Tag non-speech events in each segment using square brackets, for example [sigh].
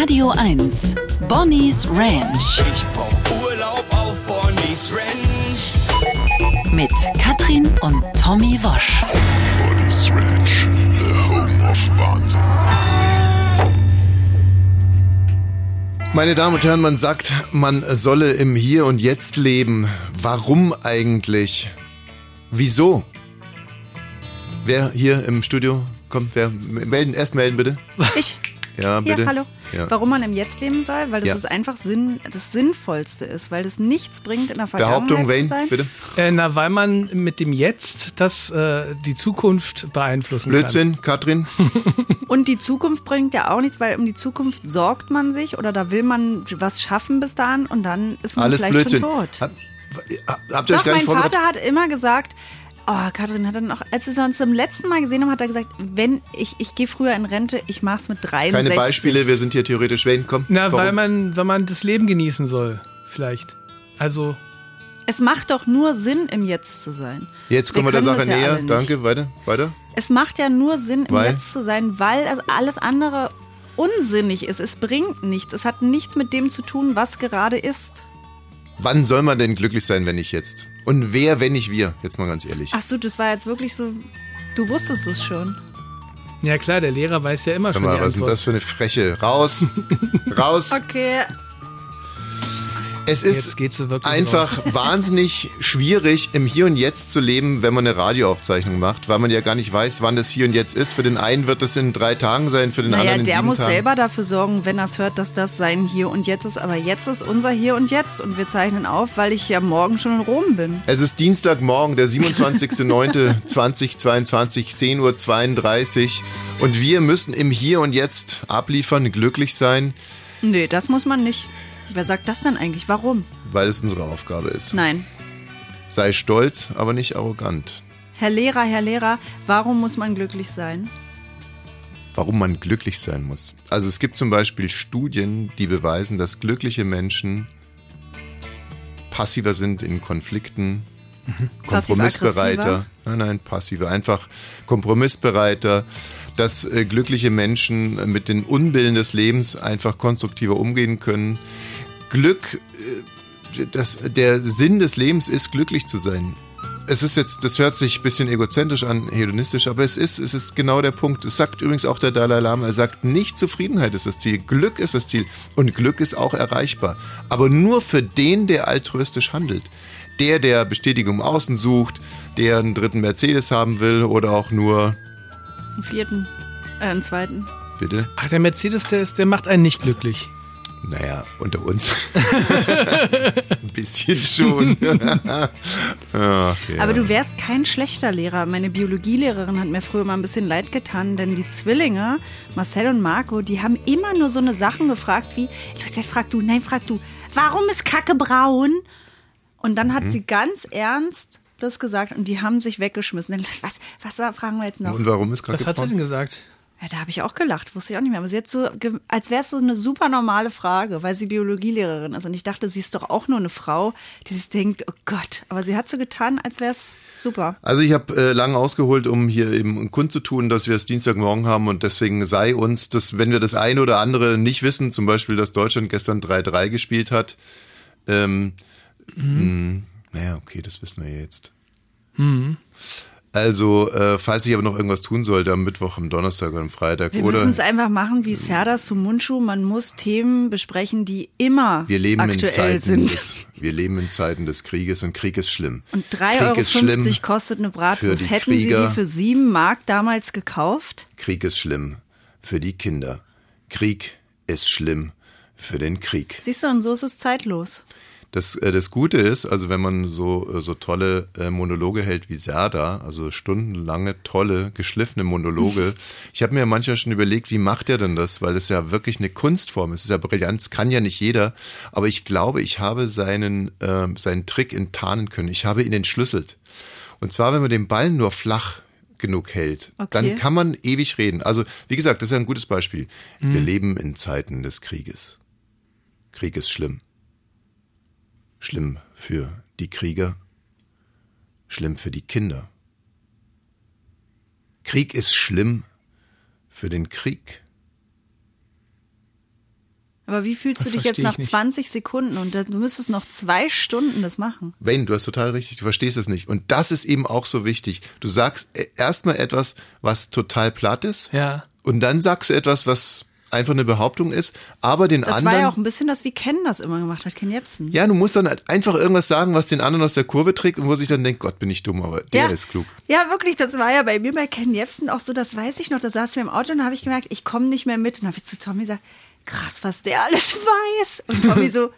Radio 1, Bonnie's Ranch. Ich brauch Urlaub auf Bonnie's Ranch. Mit Katrin und Tommy Wosch. Bonnie's Ranch, the home of Wahnsinn. Meine Damen und Herren, man sagt, man solle im Hier und Jetzt leben. Warum eigentlich? Wieso? Wer hier im Studio kommt, wer melden, erst melden bitte. Ich. Ja, bitte. Ja, hallo. Ja. Warum man im Jetzt leben soll? Weil das Ja. ist einfach Sinn, das Sinnvollste ist, weil das nichts bringt, in der Behauptung, Vergangenheit Wayne, zu sein. bitte. Äh, na, weil man mit dem Jetzt das äh, die Zukunft beeinflussen Blödsinn, Katrin. [laughs] Und die Zukunft bringt ja auch nichts, weil um die Zukunft sorgt man sich oder da will man was schaffen bis dahin und dann ist man Alles vielleicht Blödsinn. schon tot. Hat, habt ihr euch Doch, gar mein nicht vorbereitet? Vater hat immer gesagt, oh, Katrin hat dann auch, als wir uns zum letzten Mal gesehen haben, hat er gesagt, wenn ich, ich gehe früher in Rente, ich mach's mit 63. Keine Beispiele, wir sind hier theoretisch. Wayne, komm. Na, warum? weil man, weil man das Leben genießen soll, vielleicht. Also, Es macht doch nur Sinn, im Jetzt zu sein. Jetzt kommen wir, der können Sache ja näher. nicht. Danke, weiter, weiter. Es macht ja nur Sinn, im Weil? Jetzt zu sein, weil alles andere unsinnig ist. Es bringt nichts. Es hat nichts mit dem zu tun, was gerade ist. Wann soll man denn glücklich sein, wenn nicht jetzt? Und wer, wenn nicht wir? Jetzt mal ganz ehrlich. Ach so, das war jetzt wirklich so. Du wusstest es schon. ja klar, der Lehrer weiß ja immer Sag schon mal, die was ist denn das für eine Freche? Raus! [laughs] Raus! Okay. Es Jetzt ist geht's so wirklich einfach [laughs] wahnsinnig schwierig, im Hier und Jetzt zu leben, wenn man eine Radioaufzeichnung macht, weil man ja gar nicht weiß, wann das Hier und Jetzt ist. Für den einen wird es in drei Tagen sein, für den Naja, anderen in der sieben muss Tagen. selber dafür sorgen, wenn er es hört, dass das sein Hier und Jetzt ist. Aber jetzt ist unser Hier und Jetzt. Und wir zeichnen auf, weil ich ja morgen schon in Rom bin. Es ist Dienstagmorgen, der 27.09.2022, 10.32 Uhr. Und wir müssen im Hier und Jetzt abliefern, glücklich sein, Nee, das muss man nicht. Wer sagt das denn eigentlich? Warum? weil es unsere Aufgabe ist. Nein. Sei stolz, aber nicht arrogant. Herr Lehrer, Herr Lehrer, warum muss man glücklich sein? warum man glücklich sein muss. Also es gibt zum Beispiel Studien, die beweisen, dass glückliche Menschen passiver sind in Konflikten, kompromissbereiter. Nein, nein, passiver. Einfach kompromissbereiter. Dass äh, glückliche Menschen äh, mit den Unbillen des Lebens einfach konstruktiver umgehen können. Glück, äh, das, der Sinn des Lebens ist, glücklich zu sein. Es ist jetzt, das hört sich ein bisschen egozentrisch an, hedonistisch, aber es ist, es ist genau der Punkt. Es sagt übrigens auch der Dalai Lama, er sagt, nicht Zufriedenheit ist das Ziel, Glück ist das Ziel und Glück ist auch erreichbar. Aber nur für den, der altruistisch handelt. Der, der Bestätigung Außen sucht, der einen dritten Mercedes haben will oder auch nur, Einen vierten, äh, einen zweiten. bitte, Ach, der Mercedes, der, ist, der macht einen nicht glücklich. Naja, unter uns. [laughs] ein bisschen schon. [laughs] Ach, ja. Aber du wärst kein schlechter Lehrer. Meine Biologielehrerin hat mir früher mal ein bisschen leid getan, denn die Zwillinge, Marcel und Marco, die haben immer nur so eine Sachen gefragt wie, Lucia, frag du, nein, frag du, warum ist Kacke braun? Und dann Mhm. hat sie ganz ernst das gesagt und die haben sich weggeschmissen. [laughs] Was, was fragen wir jetzt noch? Und warum ist Was Kacke hat sie braun? denn gesagt? Ja, da habe ich auch gelacht, wusste ich auch nicht mehr. Aber sie hat so, als wäre es so eine super normale Frage, weil sie Biologielehrerin ist. Und ich dachte, sie ist doch auch nur eine Frau, die sich denkt, oh Gott. Aber sie hat so getan, als wäre es super. Also ich habe äh, lange ausgeholt, um hier eben kundzutun, dass wir es Dienstagmorgen haben und deswegen sei uns, dass wenn wir das eine oder andere nicht wissen, zum Beispiel, dass Deutschland gestern 3-3 gespielt hat, ähm, mh, naja, okay, das wissen wir ja jetzt. Also, äh, falls ich aber noch irgendwas tun sollte am Mittwoch, am Donnerstag oder am Freitag Wir oder müssen es einfach machen wie Serdar Sumunchu. Man muss Themen besprechen, die immer wir leben in aktuell Zeiten sind. des, wir leben in Zeiten des Krieges und Krieg ist schlimm. Und Krieg 3,50 ist schlimm. Euro kostet eine Bratwurst. Hätten Sie Krieger. die für 7 Mark damals gekauft? Krieg ist schlimm für die Kinder. Krieg ist schlimm für den Krieg. Siehst du, und so ist es zeitlos. Das, äh, das Gute ist, also wenn man so, äh, so tolle äh, Monologe hält wie Serda, also stundenlange, tolle, geschliffene Monologe, [laughs] ich habe mir manchmal schon überlegt, wie macht er denn das? Weil es ja wirklich eine Kunstform ist. Es ist ja brillant, das kann ja nicht jeder. Aber ich glaube, ich habe seinen, äh, seinen Trick enttarnen können. Ich habe ihn entschlüsselt. Und zwar, wenn man den Ball nur flach genug hält, Okay. dann kann man ewig reden. Also, wie gesagt, das ist ja ein gutes Beispiel. Wir leben in Zeiten des Krieges. Krieg ist schlimm. Schlimm für die Krieger, schlimm für die Kinder. Krieg ist schlimm für den Krieg. Aber wie fühlst du Das dich jetzt nach ich nicht. 20 Sekunden und du müsstest noch zwei Stunden das machen? Wayne, du hast total richtig, du verstehst es nicht. Und das ist eben auch so wichtig. Du sagst äh, erstmal etwas, was total platt ist. Ja. Und dann sagst du etwas, was einfach eine Behauptung ist, aber den Das anderen. war ja auch ein bisschen das, wie Ken das immer gemacht hat, Ken Jebsen. Ja, du musst dann halt einfach irgendwas sagen, was den anderen aus der Kurve trägt und wo sich dann denkt, Gott, bin ich dumm, aber der ja. ist klug. Ja, wirklich, das war ja bei mir bei Ken Jebsen auch so, das weiß ich noch, da saßen wir im Auto und da habe ich gemerkt, ich komme nicht mehr mit. Und dann habe ich zu Tommy gesagt, krass, was der alles [laughs] weiß. Und Tommy so,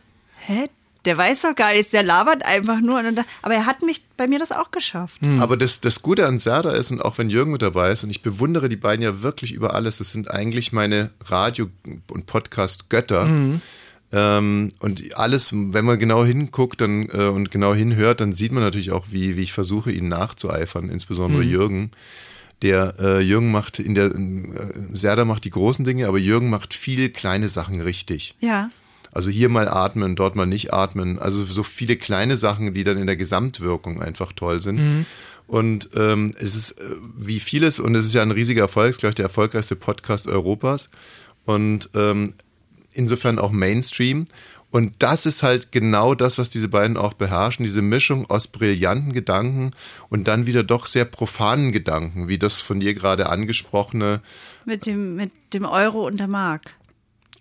hä? Der weiß doch gar nichts, der labert einfach nur. Und aber er hat mich bei mir das auch geschafft. Aber das, das Gute an Serda ist, und auch wenn Jürgen mit dabei ist, und ich bewundere die beiden ja wirklich über alles, das sind eigentlich meine Radio- und Podcast-Götter. Ähm, und alles, wenn man genau hinguckt dann, äh, und genau hinhört, dann sieht man natürlich auch, wie, wie ich versuche, ihnen nachzueifern, insbesondere Jürgen. Der äh, Jürgen macht in der äh, Serda macht die großen Dinge, aber Jürgen macht viele kleine Sachen richtig. Ja. Also hier mal atmen, dort mal nicht atmen. Also so viele kleine Sachen, die dann in der Gesamtwirkung einfach toll sind. Und ähm, es ist äh, wie vieles, und es ist ja ein riesiger Erfolg, es ist, glaube ich, der erfolgreichste Podcast Europas. Und ähm, insofern auch Mainstream. Und das ist halt genau das, was diese beiden auch beherrschen, diese Mischung aus brillanten Gedanken und dann wieder doch sehr profanen Gedanken, wie das von dir gerade angesprochene, Mit dem, mit dem Euro und der Mark.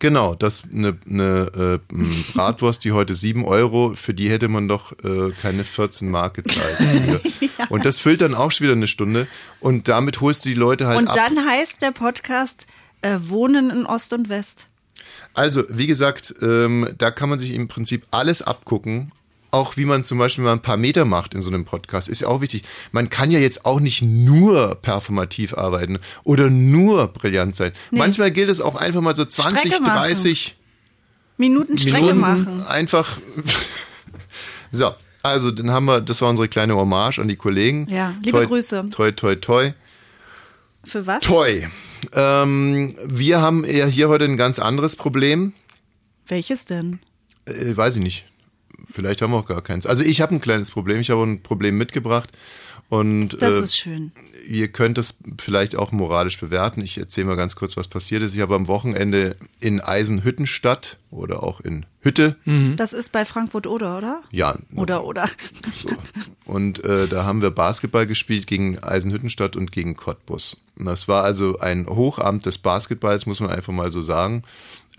Genau, das eine, eine äh, Bratwurst, die heute 7 Euro, für die hätte man doch äh, keine 14 Mark gezahlt. [laughs] Und das füllt dann auch schon wieder eine Stunde und damit holst du die Leute halt Und ab. dann heißt der Podcast äh, Wohnen in Ost und West. Also, wie gesagt, ähm, da kann man sich im Prinzip alles abgucken. Auch wie man zum Beispiel mal ein paar Meter macht in so einem Podcast, ist ja auch wichtig. Man kann ja jetzt auch nicht nur performativ arbeiten oder nur brillant sein. Manchmal gilt es auch einfach mal so 20, Strecke machen. 30 Minuten Strecke Minuten machen. einfach. [laughs] so, also dann haben wir, das war unsere kleine Hommage an die Kollegen. Ja, liebe toi, Grüße. Toi, toi, toi. Für was? Toi. Ähm, wir haben ja hier heute ein ganz anderes Problem. Welches denn? Äh, weiß ich nicht. Vielleicht haben wir auch gar keins. Also ich habe ein kleines Problem. Ich habe ein Problem mitgebracht. Und Das äh, ist schön. ihr könnt es vielleicht auch moralisch bewerten. Ich erzähle mal ganz kurz, was passiert ist. Ich habe am Wochenende in Eisenhüttenstadt oder auch in Hütte, Das ist bei Frankfurt oder, oder? ja, Oder, oder. So. Und äh, da haben wir Basketball gespielt gegen Eisenhüttenstadt und gegen Cottbus. Und das war also ein Hochamt des Basketballs, muss man einfach mal so sagen.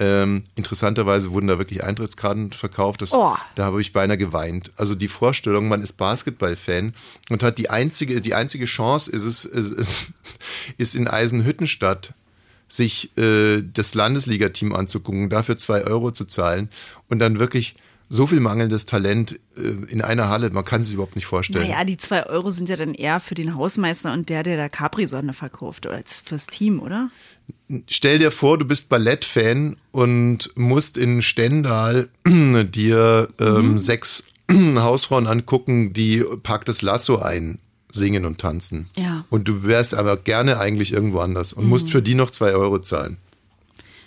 Ähm, interessanterweise wurden da wirklich Eintrittskarten verkauft. Das, Oh. Da habe ich beinahe geweint. Also die Vorstellung, man ist Basketball-Fan und hat die einzige, die einzige Chance ist es, ist, ist, [laughs] ist in Eisenhüttenstadt sich äh, das Landesligateam anzugucken, dafür zwei Euro zu zahlen und dann wirklich so viel mangelndes Talent äh, in einer Halle, man kann es sich überhaupt nicht vorstellen. Naja, die zwei Euro sind ja dann eher für den Hausmeister und der, der da Capri-Sonne verkauft, oder als fürs Team, oder? Stell dir vor, du bist Ballettfan und musst in Stendal [clears throat] dir ähm, sechs [clears throat] Hausfrauen angucken, die Pack das Lasso ein singen und tanzen. Ja. Und du wärst aber gerne eigentlich irgendwo anders und musst für die noch zwei Euro zahlen.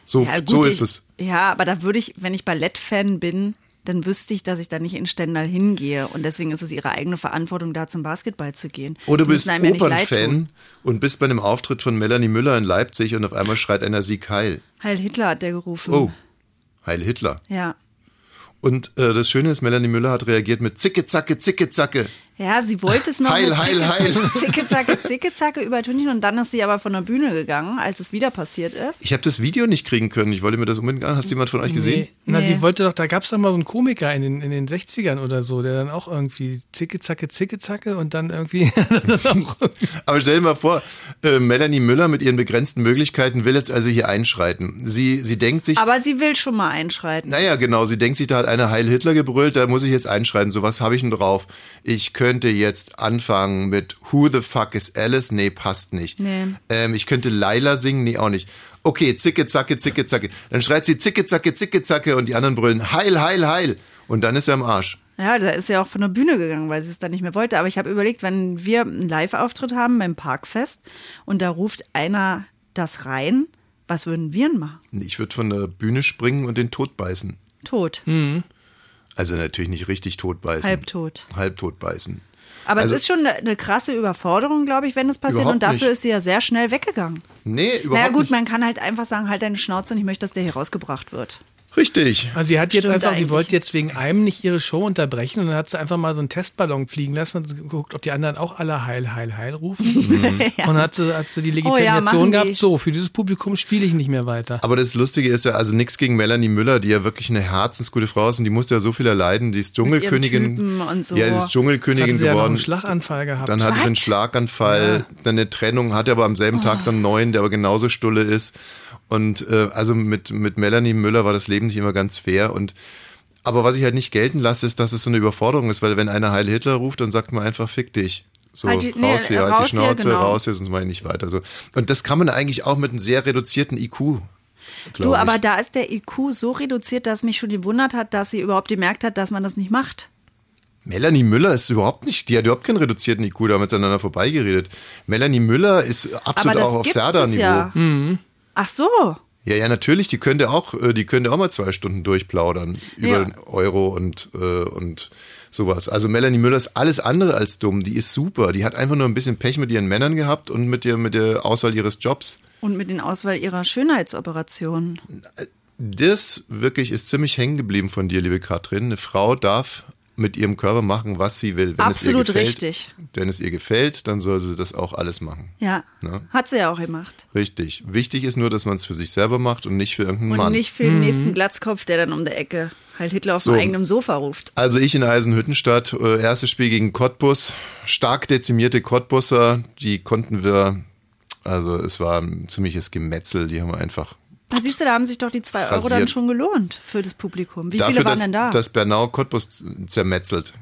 So, Ja, gut, so ich- ist es. Ja, aber da würde ich, wenn ich Ballettfan bin, dann wüsste ich, dass ich da nicht in Stendal hingehe. Und deswegen ist es ihre eigene Verantwortung, da zum Basketball zu gehen. Oder du Die bist. Opernfan und bist bei einem Auftritt von Melanie Müller in Leipzig und auf einmal schreit einer Sieg Heil. Heil Hitler hat der gerufen. Oh, Heil Hitler. Ja. Und äh, das Schöne ist, Melanie Müller hat reagiert mit Zicke, Zacke, Zicke, Zacke. Ja, sie wollte es noch Heil, mit heil, heil. [laughs] Zicke, zacke, zicke, zacke übertünchen und dann ist sie aber von der Bühne gegangen, als es wieder passiert ist. Ich habe das Video nicht kriegen können. Ich wollte mir das unbedingt an. Hat jemand von euch gesehen? Nee. Na, Nee. sie wollte doch, da gab es doch mal so einen Komiker in den, in den 60ern oder so, der dann auch irgendwie zicke, zacke, zicke, zacke und dann irgendwie. [laughs] [laughs] Aber stell dir mal vor, äh, Melanie Müller mit ihren begrenzten Möglichkeiten will jetzt also hier einschreiten. Sie, sie denkt sich, Aber sie will schon mal einschreiten. naja, genau, sie denkt sich, da hat einer Heil Hitler gebrüllt, da muss ich jetzt einschreiten. So, was habe ich denn drauf? Ich könnte jetzt anfangen mit Who the fuck is Alice? Nee, passt nicht. Nee. Ähm, ich könnte Laila singen? Nee, auch nicht. Okay, zicke, zacke, zicke, zacke. Dann schreit sie zicke, zacke, zicke, zacke und die anderen brüllen Heil, Heil, Heil. Und dann ist er am Arsch. Ja, da ist sie auch von der Bühne gegangen, weil sie es dann nicht mehr wollte. Aber ich habe überlegt, wenn wir einen Live-Auftritt haben beim Parkfest und da ruft einer das rein, was würden wir denn machen? Ich würde von der Bühne springen und den Tod beißen. Tot. Also natürlich nicht richtig tot beißen. Halbtot. Halbtot beißen. Aber Also- es ist schon eine, krasse Überforderung, glaube ich, wenn es passiert. Und dafür nicht. ist sie ja sehr schnell weggegangen. Nee, überhaupt Naja gut, nicht. man kann halt einfach sagen, halt deine Schnauze und ich möchte, dass der hier rausgebracht wird. Richtig. Also sie hat jetzt Stimmt einfach, sie wollte jetzt wegen einem nicht ihre Show unterbrechen und dann hat sie einfach mal so einen Testballon fliegen lassen und geguckt, ob die anderen auch alle heil, heil, heil rufen. [laughs] [laughs] Und dann hat sie, hat sie die Oh ja, Legitimation machen die. gehabt, so, für dieses Publikum spiele ich nicht mehr weiter. Aber das Lustige ist ja, also nichts gegen Melanie Müller, die ja wirklich eine herzensgute Frau ist und die musste ja so viel erleiden. Die ist Dschungelkönigin. So. Ja, sie ist hat Dschungelkönigin sie ja noch geworden. einen Schlaganfall gehabt. Dann hatte sie einen? Schlaganfall, dann eine Trennung, hatte aber am selben Tag dann einen neuen, der aber genauso stulle ist. Und äh, also mit, mit Melanie Müller war das Leben nicht immer ganz fair. Und aber was ich halt nicht gelten lasse, ist, dass es so eine Überforderung ist, weil wenn einer Heil Hitler ruft, dann sagt man einfach fick dich. So, Halt die- nee, raus hier, halt die hier, Schnauze, genau. raus hier, sonst mache ich nicht weiter. So. Und das kann man eigentlich auch mit einem sehr reduzierten IQ. Du, ich. aber da ist der IQ so reduziert, dass mich schon gewundert hat, dass sie überhaupt gemerkt hat, dass man das nicht macht. Melanie Müller ist überhaupt nicht, die hat überhaupt keinen reduzierten IQ, da haben wir miteinander vorbeigeredet. Melanie Müller ist absolut auch auf Serda-Niveau. ja. Mhm. Ach so. Ja, ja, natürlich, die könnte auch, äh, die könnte auch mal zwei Stunden durchplaudern über Ja. den Euro und, äh, und sowas. Also Melanie Müller ist alles andere als dumm, die ist super. Die hat einfach nur ein bisschen Pech mit ihren Männern gehabt und mit der, mit der Auswahl ihres Jobs. Und mit den Auswahl ihrer Schönheitsoperationen. Das wirklich ist ziemlich hängen geblieben von dir, liebe Katrin. Eine Frau darf mit ihrem Körper machen, was sie will. Wenn Absolut es ihr gefällt, richtig. Wenn es ihr gefällt, dann soll sie das auch alles machen. Ja. Ja. Hat sie ja auch gemacht. Richtig. Wichtig ist nur, dass man es für sich selber macht und nicht für irgendeinen Und Mann. nicht für den nächsten Glatzkopf, der dann um der Ecke halt Hitler auf So. dem eigenen Sofa ruft. Also ich in Eisenhüttenstadt, äh, erstes Spiel gegen Cottbus, stark dezimierte Cottbusser, die konnten wir, also es war ein ziemliches Gemetzel, die haben wir einfach. Da siehst du, da haben sich doch die zwei Euro Rasiert. dann schon gelohnt für das Publikum. Wie dafür, viele waren dass, denn da? dass Bernau Cottbus zermetzelt.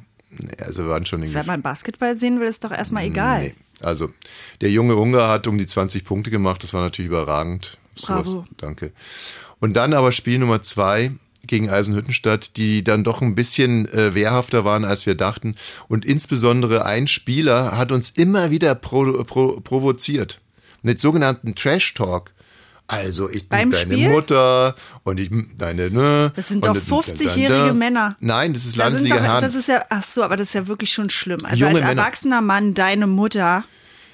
Also waren schon irgendwie. Wenn man Basketball sehen will, ist doch erstmal egal. Nee. Also der junge Ungar hat um die 20 Punkte gemacht, das war natürlich überragend. Sowas, Bravo. danke. Und dann aber Spiel Nummer zwei gegen Eisenhüttenstadt, die dann doch ein bisschen äh, wehrhafter waren, als wir dachten. Und insbesondere ein Spieler hat uns immer wieder pro, pro, provoziert. Mit sogenannten Trash-Talk. Also ich bin deine Spiel? Mutter und ich deine ne. Das sind und doch da- da- 50-jährige da- Männer. Nein, das ist Da Landesliga doch, Herren. das ist ja, ach so, aber das ist ja wirklich schon schlimm. Also Junge als Männer. erwachsener Mann, deine Mutter.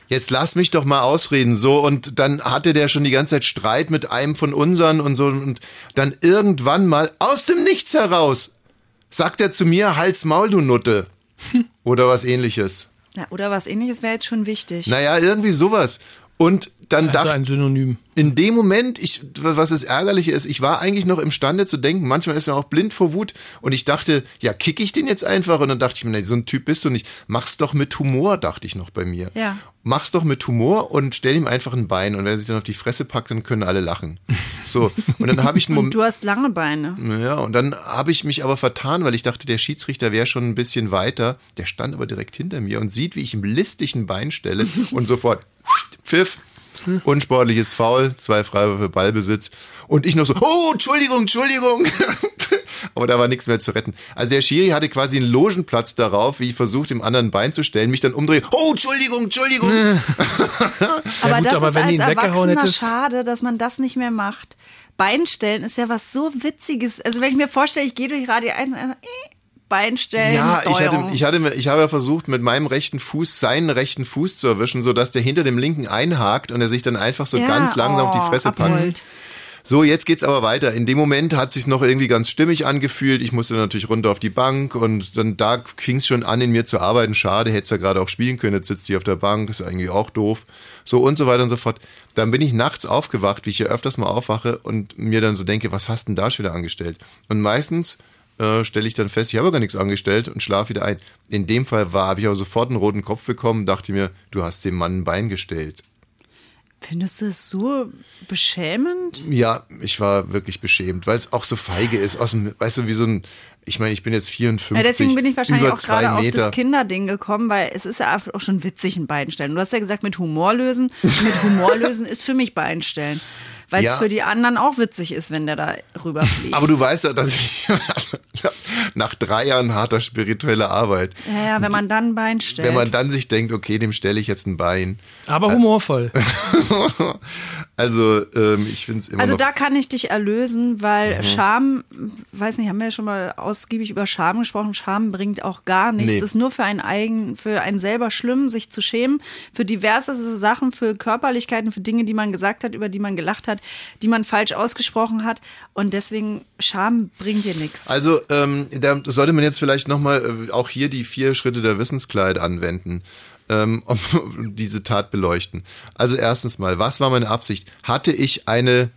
Jetzt lass mich doch mal ausreden, so. Und dann hatte der schon die ganze Zeit Streit mit einem von unseren und so. Und dann irgendwann mal aus dem Nichts heraus sagt er zu mir, Hals Maul, du Nutte. [laughs] Oder was ähnliches. Ja, oder was ähnliches wäre jetzt schon wichtig. Naja, irgendwie sowas. Und dann Also dachte ein Synonym. in dem Moment, ich, was das Ärgerliche ist, ich war eigentlich noch imstande zu denken, manchmal ist er auch blind vor Wut und ich dachte, ja, kick ich den jetzt einfach und dann dachte ich mir, nee, so ein Typ bist du nicht. Mach's doch mit Humor, dachte ich noch bei mir. Ja. Mach's doch mit Humor und stell ihm einfach ein Bein und wenn er sich dann auf die Fresse packt, dann können alle lachen. So, und dann habe ich einen [laughs] Und Moment, du hast lange Beine. ja, und dann habe ich mich aber vertan, weil ich dachte, der Schiedsrichter wäre schon ein bisschen weiter. Der stand aber direkt hinter mir und sieht, wie ich ihm listig ein Bein stelle und sofort Pfiff. Unsportliches Foul, zwei Freiwürfe Ballbesitz. Und ich noch so, oh, Entschuldigung, Entschuldigung. [laughs] aber da war nichts mehr zu retten. Also der Schiri hatte quasi einen Logenplatz darauf, wie ich versucht, dem anderen ein Bein zu stellen, mich dann umdrehe, oh, Entschuldigung, Entschuldigung. [laughs] Aber gut, das aber ist wenn als ihn Erwachsener hättest- schade, dass man das nicht mehr macht. Beinstellen ist ja was so Witziges. Also wenn ich mir vorstelle, ich gehe durch Radio 1 und einfach, äh, Beinstellen. Ja, ich hatte, ich hatte, ich habe ja versucht, mit meinem rechten Fuß seinen rechten Fuß zu erwischen, sodass der hinter dem linken einhakt und er sich dann einfach so Ja, ganz langsam auf die oh, Fresse packt. abrollt. So, jetzt geht's aber weiter. In dem Moment hat sich's noch irgendwie ganz stimmig angefühlt. Ich musste natürlich runter auf die Bank und dann da fing's schon an, in mir zu arbeiten. Schade, hätte ja gerade auch spielen können. Jetzt sitzt sie auf der Bank, ist eigentlich auch doof. So und so weiter und so fort. Dann bin ich nachts aufgewacht, wie ich ja öfters mal aufwache und mir dann so denke, was hast denn da schon wieder angestellt? Und meistens äh, stelle ich dann fest, ich habe gar nichts angestellt und schlafe wieder ein. In dem Fall war, habe ich aber sofort einen roten Kopf bekommen, dachte mir, du hast dem Mann ein Bein gestellt. Findest du es so beschämend? Ja, ich war wirklich beschämt, weil es auch so feige ist. Aus dem, weißt du, wie so ein, ich meine, ich bin jetzt 54. Ja, deswegen bin ich wahrscheinlich auch gerade auf das Kinderding gekommen, weil es ist ja auch schon witzig, ein Beinstellen. Du hast ja gesagt, mit Humor lösen. Und mit Humor lösen ist für mich Beinstellen. Weil es Ja. für die anderen auch witzig ist, wenn der da rüberfliegt. Aber du weißt ja, dass ich [laughs] nach drei Jahren harter spiritueller Arbeit, ja, ja, wenn man dann ein Bein stellt. wenn man dann sich denkt, okay, dem stelle ich jetzt ein Bein. Aber humorvoll. [laughs] Also ähm, ich finde es immer Also noch da kann ich dich erlösen, weil Mhm. Scham, weiß nicht, haben wir ja schon mal ausgiebig über Scham gesprochen. Scham bringt auch gar nichts. Nee. Es ist nur für einen eigen, für einen selber schlimm, sich zu schämen, für diverse Sachen, für Körperlichkeiten, für Dinge, die man gesagt hat, über die man gelacht hat, die man falsch ausgesprochen hat. Und deswegen Scham bringt dir nichts. Also ähm, da sollte man jetzt vielleicht nochmal äh, auch hier die vier Schritte der Wissenskleid anwenden. Ähm, [laughs] diese Tat beleuchten. Also erstens mal, was war meine Absicht? Hatte ich eine,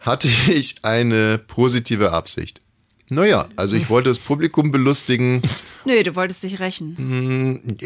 hatte [laughs] ich eine positive Absicht? Naja, also ich wollte das Publikum belustigen. [laughs] Nö, du wolltest dich rächen.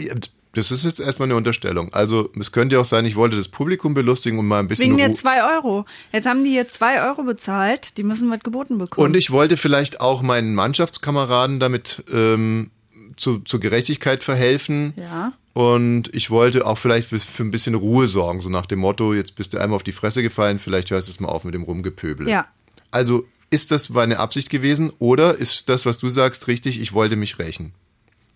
Das ist jetzt erstmal eine Unterstellung. Also es könnte ja auch sein, ich wollte das Publikum belustigen und mal ein bisschen Wegen der Ruhe. zwei Euro. Jetzt haben die hier zwei Euro bezahlt. Die müssen was geboten bekommen. Und ich wollte vielleicht auch meinen Mannschaftskameraden damit ähm, zu, zur Gerechtigkeit verhelfen. Ja. Und ich wollte auch vielleicht für ein bisschen Ruhe sorgen, so nach dem Motto, jetzt bist du einmal auf die Fresse gefallen, vielleicht hörst du es mal auf mit dem Rumgepöbel. Ja. Also ist das meine Absicht gewesen oder ist das, was du sagst, richtig, ich wollte mich rächen?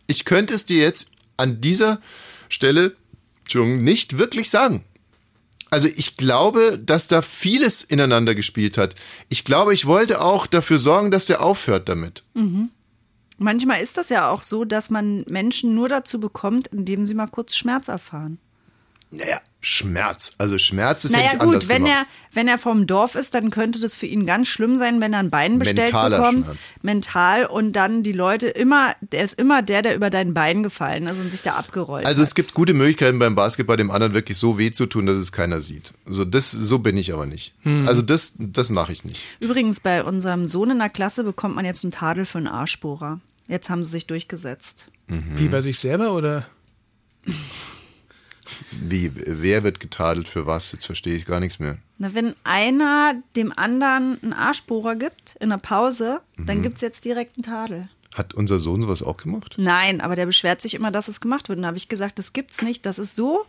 Ich könnte es dir jetzt an dieser Stelle nicht wirklich sagen. Also ich glaube, dass da vieles ineinander gespielt hat. Ich glaube, ich wollte auch dafür sorgen, dass der aufhört damit. Manchmal ist das ja auch so, dass man Menschen nur dazu bekommt, indem sie mal kurz Schmerz erfahren. Naja, Schmerz. Also Schmerz ist ja Naja nicht gut, anders wenn gemacht. er, wenn er vom Dorf ist, dann könnte das für ihn ganz schlimm sein, wenn er ein Bein bestellt Mentaler bekommt. Schmerz. Mental und dann die Leute immer, der ist immer der, der über dein Bein gefallen ist und sich da abgerollt Also hat. es gibt gute Möglichkeiten beim Basketball dem anderen wirklich so weh zu tun, dass es keiner sieht. So das so bin ich aber nicht. Also das das mache ich nicht. Übrigens, bei unserem Sohn in der Klasse bekommt man jetzt einen Tadel für einen Arschbohrer. Jetzt haben sie sich durchgesetzt. Wie bei sich selber oder? Wie wer wird getadelt für was? Jetzt verstehe ich gar nichts mehr. Na, wenn einer dem anderen einen Arschbohrer gibt in der Pause, Mhm. dann gibt's jetzt direkt einen Tadel. Hat unser Sohn sowas auch gemacht? Nein, aber der beschwert sich immer, dass es gemacht wird. Und da habe ich gesagt, das gibt's nicht. Das ist so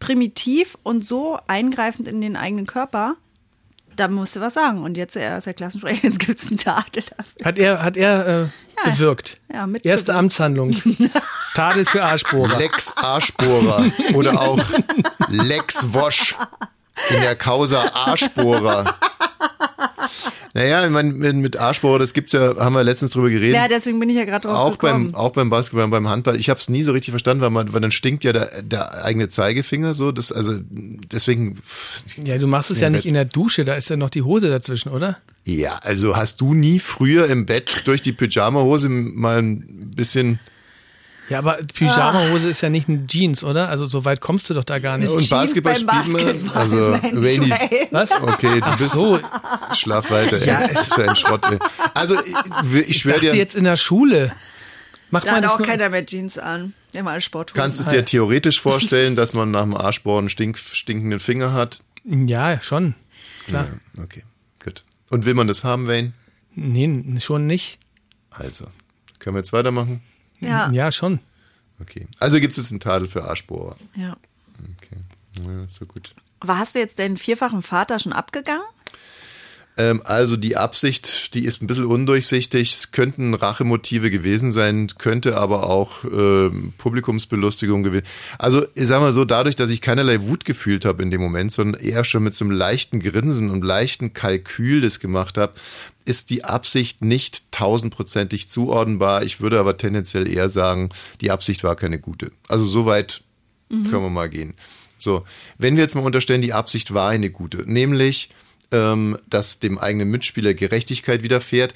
primitiv und so eingreifend in den eigenen Körper. Da musst du was sagen. Und jetzt er ist der Klassensprecher, [laughs] jetzt gibt's einen Tadel dafür. Hat er, hat er äh, Ja. bewirkt? Ja. Erste Amtshandlung. [laughs] Tadel für Arschbohrer. Lex Arschbohrer oder auch [laughs] Lex Wosch in der Causa Arschbohrer. Naja, ich meine, mit, Arschbohrer, das gibt's ja, haben wir letztens drüber geredet. Ja, deswegen bin ich ja gerade drauf auch gekommen. beim, auch beim Basketball, beim Handball. Ich habe es nie so richtig verstanden, weil, man, weil dann stinkt ja der, der eigene Zeigefinger so. Das, also deswegen, Ja, du machst es ja nicht in der Dusche, da ist ja noch die Hose dazwischen, oder? ja, also hast du nie früher im Bett durch die Pyjama-Hose mal ein bisschen Ja, aber Pyjama-Hose ist ja nicht eine Jeans, oder? Also so weit kommst du doch da gar nicht. und Basketball spielt man. Also Rainy. Was? okay, du Ach bist so, schlaf weiter. Ey. Ja, das ist für ein Schrott. Ey. Also ich, ich ich schwöre dachte dir, jetzt in der Schule. Macht Da man hat das auch keiner mehr Jeans an. Immer als Sporthosen. kannst du es dir theoretisch vorstellen, dass man nach dem Arschbohren stink, stinkenden Finger hat? Ja, schon. Klar. Okay, gut. Und will man das haben, Wayne? Nee, schon nicht. Also, können wir jetzt weitermachen? Ja. Ja, schon. Okay. Also gibt es jetzt einen Tadel für Arschbohrer. ja. Okay. Ja, ist so gut. Aber hast du jetzt deinen vierfachen Vater schon abgegangen? Ähm, also die Absicht, die ist ein bisschen undurchsichtig. Es könnten Rachemotive gewesen sein, könnte aber auch ähm, Publikumsbelustigung gewesen. Also ich sag mal so, dadurch, dass ich keinerlei Wut gefühlt habe in dem Moment, sondern eher schon mit so einem leichten Grinsen und leichten Kalkül das gemacht habe, ist die Absicht nicht tausendprozentig zuordnenbar. Ich würde aber tendenziell eher sagen, die Absicht war keine gute. Also soweit können wir mal gehen. So, wenn wir jetzt mal unterstellen, die Absicht war eine gute, nämlich ähm, dass dem eigenen Mitspieler Gerechtigkeit widerfährt.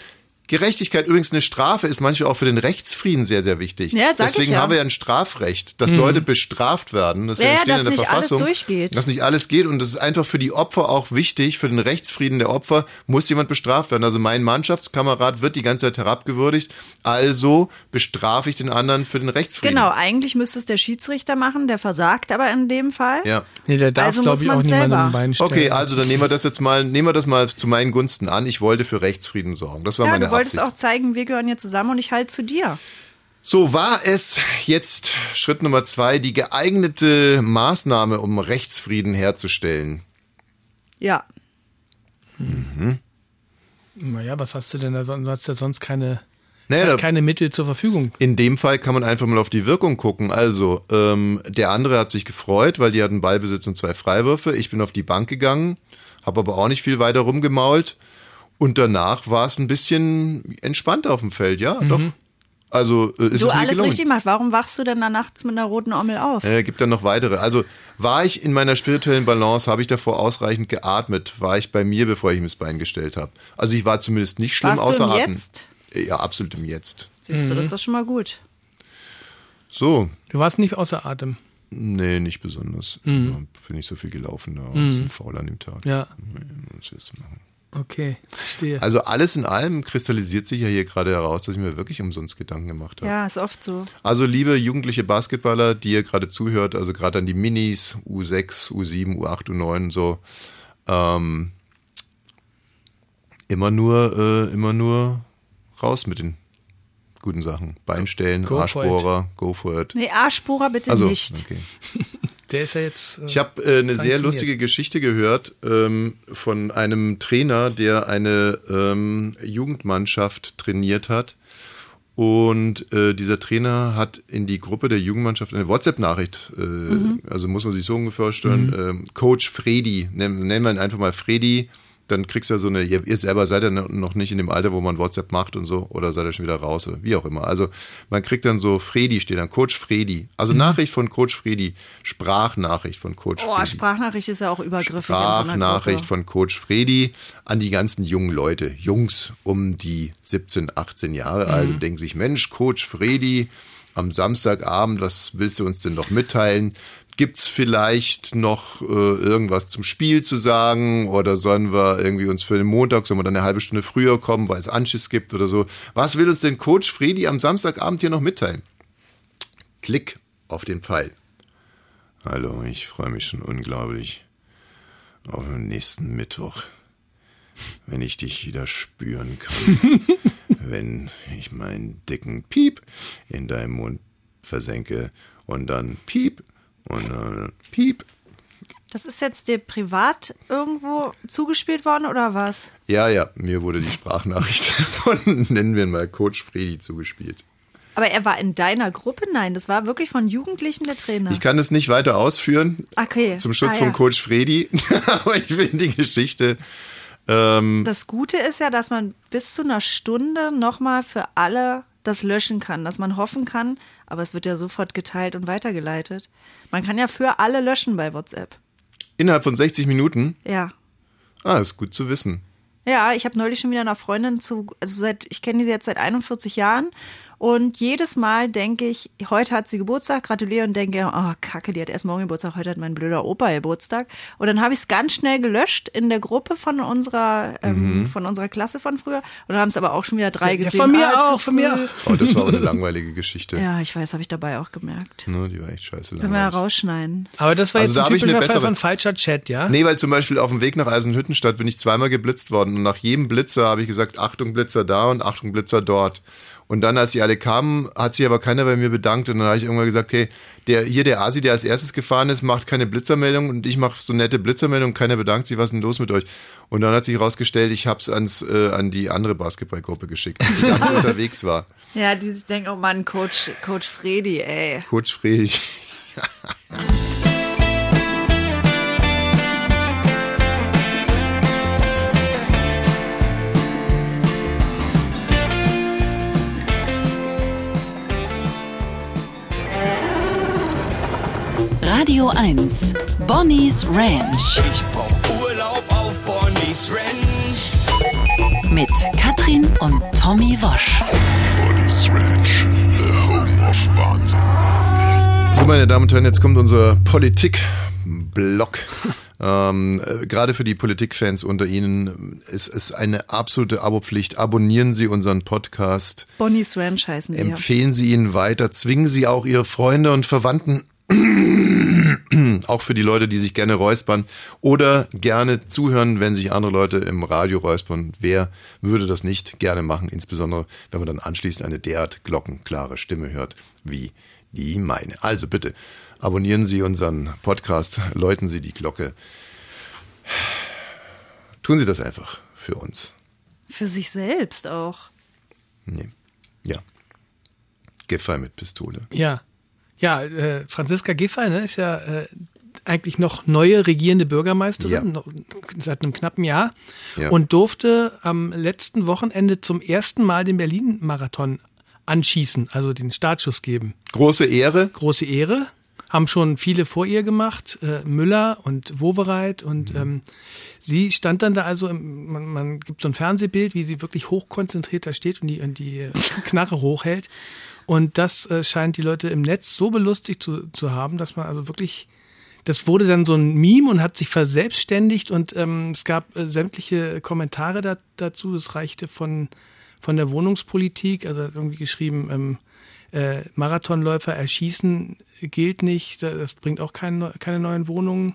Gerechtigkeit übrigens eine Strafe ist manchmal auch für den Rechtsfrieden sehr, sehr wichtig. Ja, sag ich Deswegen ja. haben wir ja ein Strafrecht, dass Leute bestraft werden. Das Ja, ja, steht dass in der nicht alles Verfassung. durchgeht. Dass nicht alles geht und das ist einfach für die Opfer auch wichtig, für den Rechtsfrieden der Opfer muss jemand bestraft werden. Also mein Mannschaftskamerad wird die ganze Zeit herabgewürdigt, also bestrafe ich den anderen für den Rechtsfrieden. Genau, eigentlich müsste es der Schiedsrichter machen, der versagt aber in dem Fall. Ja. Nee, der darf, Also glaube muss ich, auch niemandem Bein stellen. Okay, also dann nehmen wir das jetzt mal, nehmen wir das mal zu meinen Gunsten an. Ich wollte für Rechtsfrieden sorgen. Das war Ja, meine wolltest Absicht. auch zeigen, wir gehören hier zusammen und ich halte zu dir. So war es jetzt Schritt Nummer zwei, die geeignete Maßnahme, um Rechtsfrieden herzustellen. Ja. Naja, was hast du denn da sonst? Du hast ja sonst keine, Naja, da, keine Mittel zur Verfügung. in dem Fall kann man einfach mal auf die Wirkung gucken. Also, ähm, der andere hat sich gefreut, weil die hatten Ballbesitz und zwei Freiwürfe. Ich bin auf die Bank gegangen, habe aber auch nicht viel weiter rumgemault. Und danach war es ein bisschen entspannter auf dem Feld, ja, doch. Also äh, ist Du es mir alles gelungen. richtig machst. Warum wachst du denn da nachts mit einer roten Ommel auf? Äh, gibt dann noch weitere. Also war ich in meiner spirituellen Balance, habe ich davor ausreichend geatmet, war ich bei mir, bevor ich mir das Bein gestellt habe. Also ich war zumindest nicht schlimm Warst außer du im Atem. Jetzt? Ja, absolut im Jetzt. Siehst du, das ist doch schon mal gut. So, Du warst nicht außer Atem. nee, nicht besonders. Mhm. Ja, Bin nicht so viel gelaufen da, ein bisschen faul an dem Tag. Ja, Was willst du machen? Okay, verstehe. Also alles in allem kristallisiert sich ja hier gerade heraus, dass ich mir wirklich umsonst Gedanken gemacht habe. Ja, ist oft so. Also liebe jugendliche Basketballer, die ihr gerade zuhört, also gerade an die Minis, U6, U7, U8, U9 und so, ähm, immer nur, äh, immer nur raus mit den guten Sachen. Beinstellen, Go for Arschbohrer, go for it. Nee, Arschbohrer bitte Also, nicht. okay. [laughs] Der ist ja jetzt. Äh, Ich habe äh, eine sehr lustige Geschichte gehört ähm, von einem Trainer, der eine ähm, Jugendmannschaft trainiert hat. Und äh, dieser Trainer hat in die Gruppe der Jugendmannschaft eine WhatsApp-Nachricht, äh, also muss man sich so ungefähr vorstellen, ähm, Coach Fredi, nennen, nennen wir ihn einfach mal Fredi, dann kriegst du ja so eine, ihr, selber seid ja noch nicht in dem Alter, wo man WhatsApp macht und so, oder seid ihr schon wieder raus, oder wie auch immer. Also man kriegt dann so, Fredi steht dann, Coach Fredi. Also Nachricht von Coach Fredi, Sprachnachricht von Coach Oh, Fredi. Sprachnachricht ist ja auch übergriffig in so einer Sprachnachricht Gruppe. von Coach Fredi an die ganzen jungen Leute, Jungs um die 17, 18 Jahre alt und denken sich, Mensch, Coach Fredi, am Samstagabend, was willst du uns denn noch mitteilen? Gibt's vielleicht noch äh, irgendwas zum Spiel zu sagen oder sollen wir irgendwie uns für den Montag, sollen wir dann eine halbe Stunde früher kommen, weil es Anschiss gibt oder so? Was will uns denn Coach Fredi am Samstagabend hier noch mitteilen? Klick auf den Pfeil. Hallo, ich freue mich schon unglaublich auf den nächsten Mittwoch, wenn ich dich wieder spüren kann. [laughs] wenn ich meinen dicken Piep in deinem Mund versenke und dann Piep und dann Piep. Das ist jetzt dir privat irgendwo zugespielt worden oder was? Ja, ja, mir wurde die Sprachnachricht [laughs] von, nennen wir ihn mal, Coach Fredi zugespielt. Aber er war in deiner Gruppe? Nein, das war wirklich von Jugendlichen der Trainer. Ich kann es nicht weiter ausführen, Okay. zum Schutz Ah, von ja. Coach Fredi, [laughs] aber ich finde die Geschichte ähm, Das Gute ist ja, dass man bis zu einer Stunde nochmal für alle das löschen kann, dass man hoffen kann, aber es wird ja sofort geteilt und weitergeleitet. Man kann ja für alle löschen bei WhatsApp. innerhalb von 60 Minuten. Ja. Ah, ist gut zu wissen. Ja, ich habe neulich schon wieder einer Freundin zu, also seit, ich kenne die jetzt seit 41 Jahren und jedes Mal denke ich, heute hat sie Geburtstag, gratuliere und denke, oh Kacke, die hat erst morgen Geburtstag, heute hat mein blöder Opa Geburtstag. Und dann habe ich es ganz schnell gelöscht in der Gruppe von unserer, ähm, von unserer Klasse von früher. Und dann haben es aber auch schon wieder drei Ja, gesehen. von mir Ah, auch, von mir auch. Oh, das war aber eine langweilige Geschichte. Ja, ich weiß, habe ich dabei auch gemerkt. Ne, die war echt scheiße Können wir ja langweilig. rausschneiden. Aber das war Also jetzt da ein hab ich eine typischer Fall von falscher Chat, ja? Nee, weil zum Beispiel auf dem Weg nach Eisenhüttenstadt bin ich zweimal geblitzt worden und nach jedem Blitzer habe ich gesagt, Achtung Blitzer da und Achtung Blitzer dort. Und dann, als sie alle kamen, hat sich aber keiner bei mir bedankt und dann habe ich irgendwann gesagt, hey, der, hier der Asi, der als erstes gefahren ist, macht keine Blitzermeldung und ich mache so nette Blitzermeldung, keiner bedankt sich, was ist denn los mit euch? Und dann hat sich herausgestellt, ich habe es ans äh, an die andere Basketballgruppe geschickt, die nicht [laughs] unterwegs war. Ja, dieses denken, oh Mann, Coach, Coach Fredi, ey. Coach Friedrich. [laughs] Radio 1. Bonnie's Ranch. Ich brauch Urlaub auf Bonnie's Ranch. Mit Katrin und Tommy Wosch. Bonnie's Ranch, the home of Wahnsinn. So, meine Damen und Herren, jetzt kommt unser Politik-Block. [laughs] Ähm, äh, Gerade für die Politikfans unter Ihnen ist es eine absolute Abopflicht. Abonnieren Sie unseren Podcast, Bonnie's Ranch heißen ja. empfehlen Sie ihn weiter, zwingen Sie auch Ihre Freunde und Verwandten, [clears throat] auch für die Leute, die sich gerne räuspern oder gerne zuhören, wenn sich andere Leute im Radio räuspern. Wer würde das nicht gerne machen, insbesondere wenn man dann anschließend eine derart glockenklare Stimme hört wie die meine. Also bitte abonnieren Sie unseren Podcast, läuten Sie die Glocke. Tun Sie das einfach für uns. Für sich selbst auch. Nee. Ja. Giffey mit Pistole. Ja. Ja, äh, Franziska Giffey ne, ist ja äh, eigentlich noch neue regierende Bürgermeisterin, Ja. noch, seit einem knappen Jahr, Ja. und durfte am letzten Wochenende zum ersten Mal den Berlin-Marathon anschießen, also den Startschuss geben. Große Ehre. Große Ehre. Haben schon viele vor ihr gemacht, äh, Müller und Wowereit. Und ähm, sie stand dann da also, im, man, man gibt so ein Fernsehbild, wie sie wirklich hochkonzentriert da steht und die, und die äh, Knarre hochhält. Und das äh, scheint die Leute im Netz so belustigt zu, zu haben, dass man also wirklich das wurde dann so ein Meme und hat sich verselbstständigt und ähm, es gab äh, sämtliche Kommentare da, dazu. Es reichte von, von der Wohnungspolitik, also hat irgendwie geschrieben, ähm, äh, Marathonläufer erschießen gilt nicht, das bringt auch keine, keine neuen Wohnungen,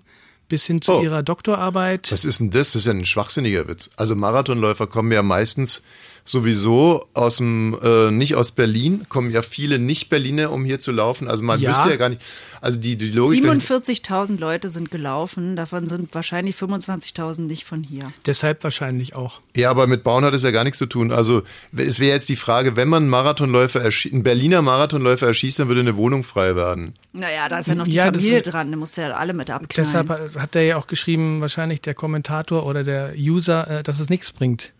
bis hin zu Oh. ihrer Doktorarbeit. Was ist denn das? Das ist ja ein schwachsinniger Witz. Also Marathonläufer kommen ja meistens sowieso aus dem, äh, nicht aus Berlin, kommen ja viele Nicht-Berliner, um hier zu laufen. Also man Ja. wüsste ja gar nicht, also die, die Logik. dahinter- 47.000 Leute sind gelaufen, davon sind wahrscheinlich 25.000 nicht von hier. Deshalb wahrscheinlich auch. Ja, aber mit Bauen hat es ja gar nichts zu tun. Also es wäre jetzt die Frage, wenn man einen Marathonläufer, erschie- einen Berliner Marathonläufer erschießt, dann würde eine Wohnung frei werden. Naja, da ist ja noch die Ja, das Familie ist- dran, da musst du ja alle mit abknallen. Deshalb hat- hat er ja auch geschrieben, wahrscheinlich der Kommentator oder der User, äh, dass es nichts bringt.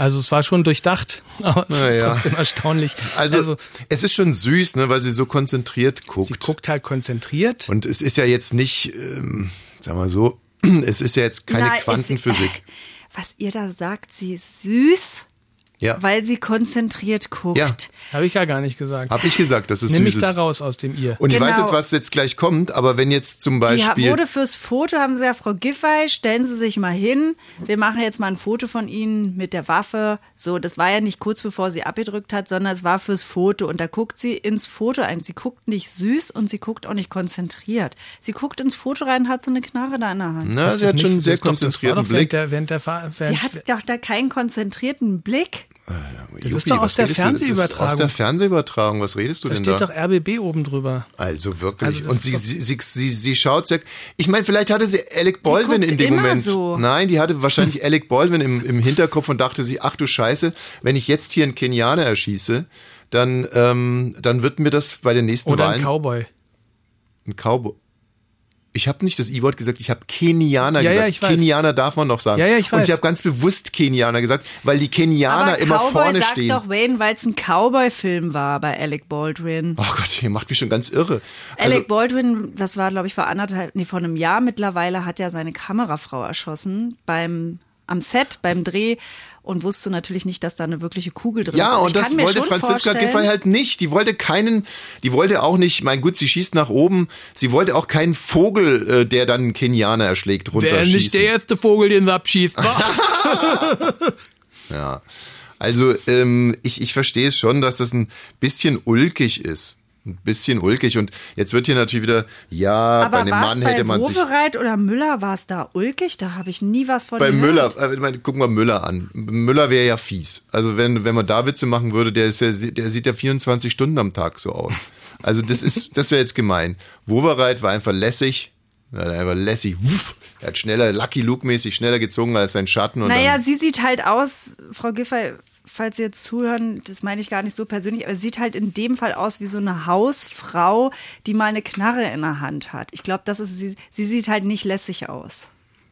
Also es war schon durchdacht, [laughs] aber es Na ist trotzdem erstaunlich. Also, es ist schon süß, ne, weil sie so konzentriert guckt. sie guckt halt konzentriert. Und es ist ja jetzt nicht, ähm, sag mal so, [clears throat] es ist ja jetzt keine Na, Quantenphysik. [laughs] Was ihr da sagt, sie ist süß, Ja, weil sie konzentriert guckt. Ja. Habe ich ja gar nicht gesagt. habe ich gesagt, dass es Nimm mich da ist. raus aus dem ihr. Und ich weiß Genau. jetzt, was jetzt gleich kommt, aber wenn jetzt zum Die Beispiel. wurde fürs Foto, haben sie ja, Frau Giffey, stellen Sie sich mal hin. Wir machen jetzt mal ein Foto von Ihnen mit der Waffe. So, das war ja nicht kurz bevor sie abgedrückt hat, sondern es war fürs Foto. Und da guckt sie ins Foto ein. Sie guckt nicht süß und sie guckt auch nicht konzentriert. Sie guckt ins Foto rein, hat so eine Knarre da in der Hand. na, sie hat schon einen sehr Das ist das konzentrierten doch Blick. Während der, während der, Sie hat doch da keinen konzentrierten Blick. Das ist doch aus der Fernsehübertragung. Aus der Fernsehübertragung, was redest du da denn steht da? doch RBB oben drüber. Also wirklich. Also und sie, sie, sie, sie, sie schaut sehr. Ich meine, vielleicht hatte sie Alec Baldwin in dem Moment. so. Nein, die hatte wahrscheinlich Alec Baldwin im, im Hinterkopf und dachte sie, ach du Scheiße, wenn ich jetzt hier einen Kenianer erschieße, dann, ähm, dann wird mir das bei den nächsten Oder Wahlen ein Cowboy. ein Cowboy. Ich habe nicht das I-Wort gesagt, ich habe Kenianer Ja, ja, gesagt. ich weiß. Kenianer darf man noch sagen. Ja, ja, ich Und weiß. ich habe ganz bewusst Kenianer gesagt, weil die Kenianer Aber immer Cowboy vorne sagt stehen. doch Wayne, weil es ein Cowboy-Film war bei Alec Baldwin. Oh Gott, ihr macht mich schon ganz irre. Also, Alec Baldwin, das war, glaube ich, vor anderthalb, nee, vor einem Jahr mittlerweile, hat ja seine Kamerafrau erschossen beim am Set, beim Dreh und wusste natürlich nicht, dass da eine wirkliche Kugel drin ist. Ja, ich und das kann mir wollte Franziska Giffey halt nicht. Die wollte keinen, die wollte auch nicht, mein gut, sie schießt nach oben, sie wollte auch keinen Vogel, äh, der dann einen Kenianer erschlägt, runterschießen. erste Vogel, den sie abschießt. [laughs] [laughs] Ja. Also, ähm, ich, ich verstehe es schon, dass das ein bisschen ulkig ist. Ein bisschen ulkig. Und jetzt wird hier natürlich wieder, ja, bei Aber dem war Mann bei hätte man sich. Wowereit oder Müller, war es da ulkig? Da habe ich nie was von Bei. Müller, äh, meine, gucken wir Müller an. Müller wäre ja fies. Also wenn, wenn man da Witze machen würde, der, ist ja, der sieht ja 24 Stunden am Tag so aus. Also das ist, das wäre jetzt gemein. Wowereit war einfach lässig. Ja, war lässig. Wuff. Er hat schneller, Lucky Luke-mäßig schneller gezogen als sein Schatten. Und Naja, sie sieht halt aus, Frau Giffey, falls Sie jetzt zuhören, das meine ich gar nicht so persönlich, aber sie sieht halt in dem Fall aus wie so eine Hausfrau, die mal eine Knarre in der Hand hat. Ich glaube, das ist sie. Sie sieht halt nicht lässig aus.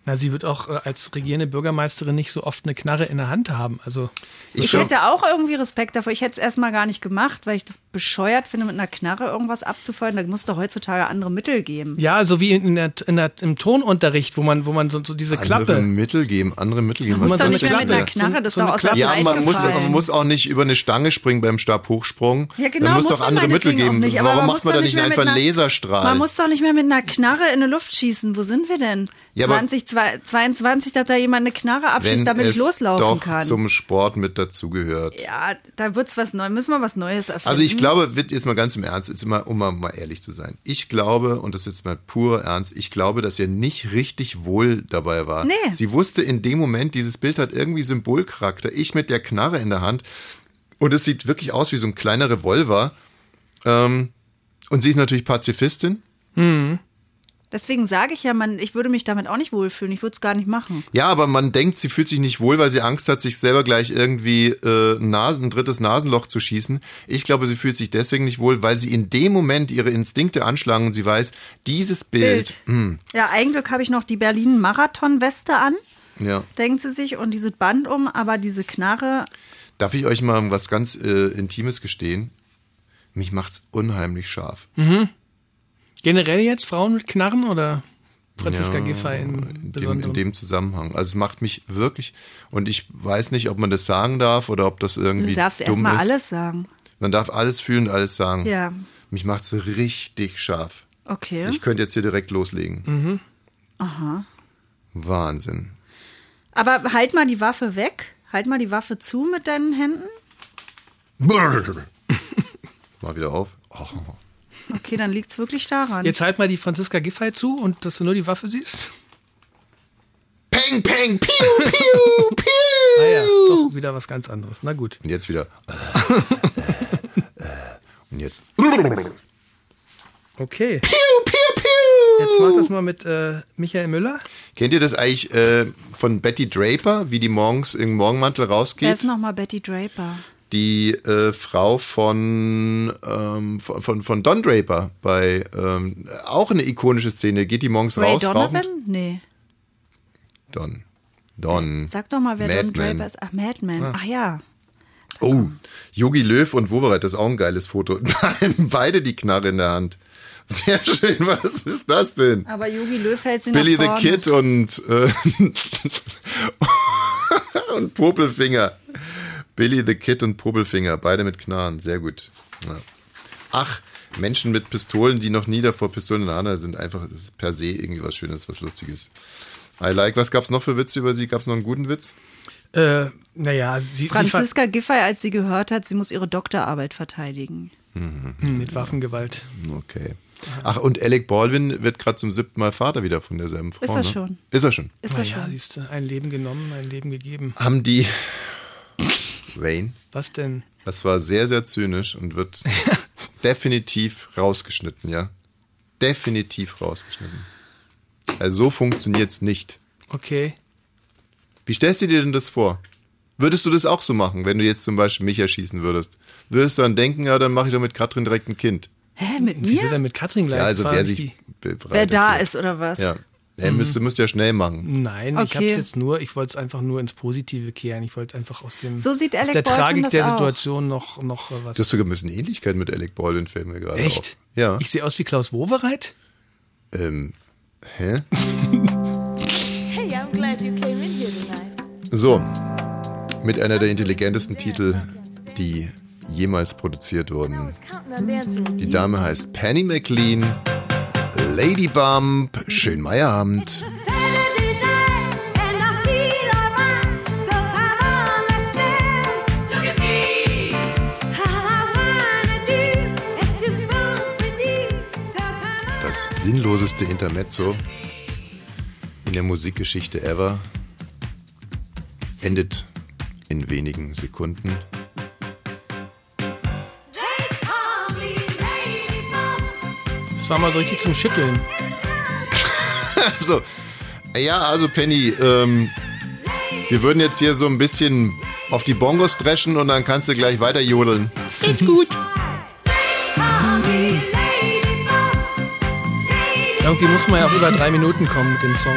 Na, sie wird auch äh, als regierende Bürgermeisterin nicht so oft eine Knarre in der Hand haben. Also Ich, glaub- hätte auch irgendwie Respekt davor. Ich hätte es erstmal gar nicht gemacht, weil ich das bescheuert finde, mit einer Knarre irgendwas abzufeuern. Da muss doch heutzutage andere Mittel geben. ja, so wie in der, in der, im Tonunterricht, wo man, wo man so, so diese andere Klappe. Mittel geben, andere Mittel geben. muss Was doch nicht mehr mit einer eine- Knarre, das so ist doch eine aus. Ja, man muss, man muss auch nicht über eine Stange springen beim Stabhochsprung. Ja, genau, man muss, muss doch man andere Mittel geben. nicht, aber Warum man macht muss man doch da nicht einfach einen Laserstrahl? Man muss doch nicht mehr mit einer Knarre in die Luft schießen. Wo sind wir denn? Ja, aber 2022, dass da jemand eine Knarre abschießt, damit es ich loslaufen doch kann. zum Sport mit dazugehört. ja, da wird's was Neues, müssen wir was Neues erfinden. Also ich glaube, wird jetzt mal ganz im Ernst, jetzt mal, um mal, mal ehrlich zu sein. Ich glaube, und das ist jetzt mal pur Ernst, ich glaube, dass er nicht richtig wohl dabei war. Nee. Sie wusste in dem Moment, dieses Bild hat irgendwie Symbolcharakter. Ich mit der Knarre in der Hand und es sieht wirklich aus wie so ein kleiner Revolver. Ähm, und sie ist natürlich Pazifistin. Deswegen sage ich ja, man, ich würde mich damit auch nicht wohlfühlen. Ich würde es gar nicht machen. Ja, aber man denkt, sie fühlt sich nicht wohl, weil sie Angst hat, sich selber gleich irgendwie äh, ein, Nasen, ein drittes Nasenloch zu schießen. Ich glaube, sie fühlt sich deswegen nicht wohl, weil sie in dem Moment ihre Instinkte anschlagen und sie weiß, dieses Bild. Hm, Ja, Glück habe ich noch die Berlin-Marathon-Weste an, ja. denkt sie sich, und dieses Band um, aber diese Knarre, Darf ich euch mal was ganz äh, Intimes gestehen? Mich macht's unheimlich scharf. Generell jetzt Frauen mit Knarren oder Franziska Ja, Giffey in in dem, in dem Zusammenhang. Also es macht mich wirklich, und ich weiß nicht, ob man das sagen darf oder ob das irgendwie du darfst erstmal alles sagen. Man darf alles fühlen und alles sagen. Ja, Mich macht's richtig scharf. okay. Ich könnte jetzt hier direkt loslegen. Mhm. Aha. Wahnsinn. Aber halt mal die Waffe weg. Halt mal die Waffe zu mit deinen Händen. [laughs] Mal wieder auf. Oh. Okay, dann liegt es wirklich daran. Jetzt halt mal die Franziska Giffey zu und dass du nur die Waffe siehst. Peng, peng, piu, piu, piu. Ah ja, doch wieder was ganz anderes. Na gut. Und jetzt wieder. Und jetzt. Okay. Piu, piu, piu. Jetzt mach das mal mit äh, Michael Müller. Kennt ihr das eigentlich äh, von Betty Draper, wie die morgens im Morgenmantel Wer rausgeht? ist nochmal Betty Draper? Die äh, Frau von, ähm, von, von, von Don Draper bei ähm, auch eine ikonische Szene. Geht die morgens Ray raus, Donovan? Nee. Don. Don. Sag doch mal, wer Don Madman. Draper ist. Ach, Madman. Ach ja. Oh, Yogi Löw und Wowereit, das ist auch ein geiles Foto. [laughs] Beide die Knarre in der Hand. Sehr schön, was ist das denn? Aber Yogi Löw hält sie Billy nach the. Kid und, äh, [laughs] und Popelfinger. Billy the Kid und Popelfinger, beide mit Knarren, sehr gut. Ja. Ach, Menschen mit Pistolen, die noch nie davor Pistolen in der Hand sind einfach per se irgendwie was Schönes, was Lustiges. I like. Was gab's noch für Witze über sie? Gab's noch einen guten Witz? Äh, naja, sie, sie Franziska Giffey, als sie gehört hat, sie muss ihre Doktorarbeit verteidigen. Hm, mit Waffengewalt. Okay. Ach, und Alec Baldwin wird gerade zum siebten Mal Vater wieder von derselben Frau. Ist er ne? schon. Ist er schon. Ist Na das ja, schon? siehst du, ein Leben genommen, ein Leben gegeben. Haben die. Wayne? Was denn? Das war sehr, sehr zynisch und wird [laughs] definitiv rausgeschnitten, ja. Definitiv rausgeschnitten. Also so funktioniert's nicht. Okay. Wie stellst du dir denn das vor? Würdest du das auch so machen, wenn du jetzt zum Beispiel mich erschießen würdest? Würdest du dann denken, ja, dann mache ich doch mit Katrin direkt ein Kind? Hä, mit Wieso mir? denn mit Katrin gleich? Ja, also wer sich Wer da erklärt. ist oder was? Ja. Er müsste, müsste ja schnell machen. Nein, ich Okay. hab's jetzt nur, ich wollte es einfach nur ins Positive kehren. Ich wollte einfach aus dem So sieht aus der Baldwin Tragik der auch. Situation noch, noch äh, was. Du hast sogar ein bisschen Ähnlichkeit mit Alec Baldwin, fällt mir gerade Echt? auf. Ja. Ich sehe aus wie Klaus Wowereit? Ähm, hä? [laughs] Hey, I'm glad you came in here tonight. So, mit einer der intelligentesten Titel, die jemals produziert wurden. Die. Dame heißt Penny McLean, Lady Bump, schönen on. Das sinnloseste Intermezzo in der Musikgeschichte ever endet in wenigen Sekunden. Das war mal so richtig zum Schütteln. [laughs] Also, ja, also Penny, ähm, wir würden jetzt hier so ein bisschen auf die Bongos dreschen und dann kannst du gleich weiter jodeln. Ist gut. Irgendwie muss man ja auch über drei Minuten kommen mit dem Song.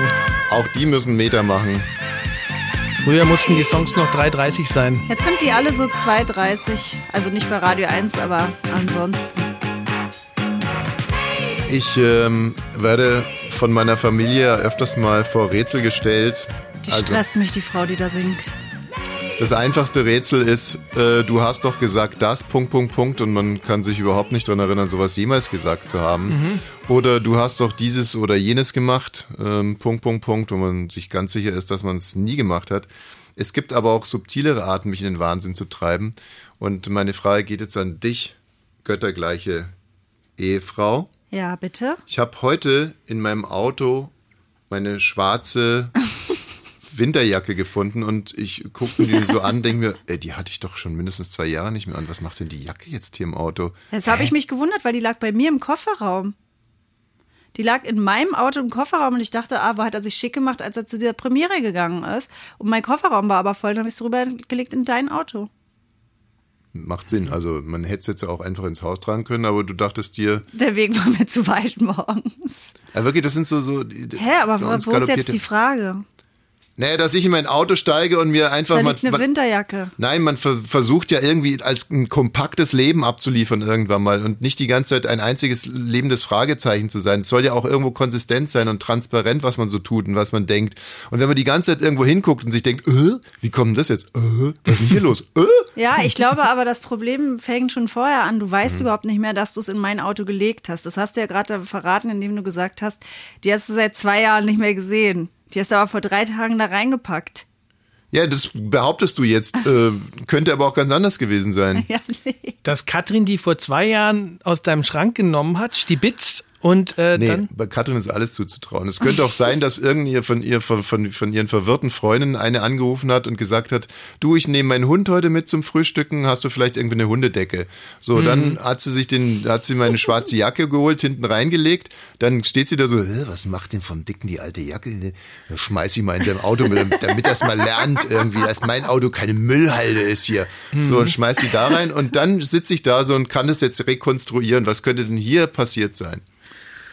Auch die müssen Meter machen. Früher mussten die Songs noch 3,30 sein. Jetzt sind die alle so 2,30. Also nicht bei Radio 1, aber ansonsten. Ich ähm, werde von meiner Familie öfters mal vor Rätsel gestellt. Die Also, stresst mich, die Frau, die da singt. das einfachste Rätsel ist, äh, du hast doch gesagt das, Punkt, Punkt, Punkt, und man kann sich überhaupt nicht daran erinnern, sowas jemals gesagt zu haben. Oder du hast doch dieses oder jenes gemacht, ähm, Punkt, Punkt, Punkt, wo man sich ganz sicher ist, dass man es nie gemacht hat. Es gibt aber auch subtilere Arten, mich in den Wahnsinn zu treiben. Und meine Frage geht jetzt an dich, göttergleiche Ehefrau. Ja, bitte? Ich habe heute in meinem Auto meine schwarze [laughs] Winterjacke gefunden und ich gucke mir die so an, denke mir, ey, die hatte ich doch schon mindestens zwei Jahre nicht mehr an. Was macht denn die Jacke jetzt hier im Auto? Jetzt habe ich mich gewundert, weil die lag bei mir im Kofferraum. Die lag in meinem Auto im Kofferraum und ich dachte, ah, wo hat er sich schick gemacht, als er zu dieser Premiere gegangen ist. Und mein Kofferraum war aber voll, dann habe ich es rübergelegt in dein Auto. Macht Sinn. Also man hätte es jetzt auch einfach ins Haus tragen können, aber du dachtest dir, Der Weg war mir zu weit morgens. ja, wirklich, das sind so so. die- Hä, aber wo, ist jetzt die Frage? Naja, dass ich in mein Auto steige und mir einfach Da mal. liegt eine man- Winterjacke. Nein, man vers versucht ja irgendwie als ein kompaktes Leben abzuliefern irgendwann mal und nicht die ganze Zeit ein einziges lebendes Fragezeichen zu sein. Es soll ja auch irgendwo konsistent sein und transparent, was man so tut und was man denkt. Und wenn man die ganze Zeit irgendwo hinguckt und sich denkt, äh, wie kommt denn das jetzt? Äh, was ist denn hier los? Äh? Ja, ich glaube aber, das Problem fängt schon vorher an. Du weißt Mhm. überhaupt nicht mehr, dass du es in mein Auto gelegt hast. Das hast du ja gerade verraten, indem du gesagt hast, die hast du seit zwei Jahren nicht mehr gesehen. Die hast du aber vor drei Tagen da reingepackt. Ja, das behauptest du jetzt. [laughs] Äh, könnte aber auch ganz anders gewesen sein. Ja, nee. Dass Katrin die vor zwei Jahren aus deinem Schrank genommen hat, stibitz und äh, Nee, dann. bei Katrin ist alles zuzutrauen. Es könnte auch sein, dass irgendeine von, ihr, von, von, von ihren verwirrten Freundinnen eine angerufen hat und gesagt hat, du, ich nehme meinen Hund heute mit zum Frühstücken, hast du vielleicht irgendwie eine Hundedecke? So, dann hat sie sich den, hat sie meine schwarze Jacke geholt, hinten reingelegt, dann steht sie da so, "Hä, was macht denn vom Dicken die alte Jacke? Dann schmeiß ich mal in seinem Auto, mit, damit das mal lernt irgendwie, dass mein Auto keine Müllhalde ist hier. So, und schmeiß sie da rein und dann sitze ich da so und kann das jetzt rekonstruieren. Was könnte denn hier passiert sein?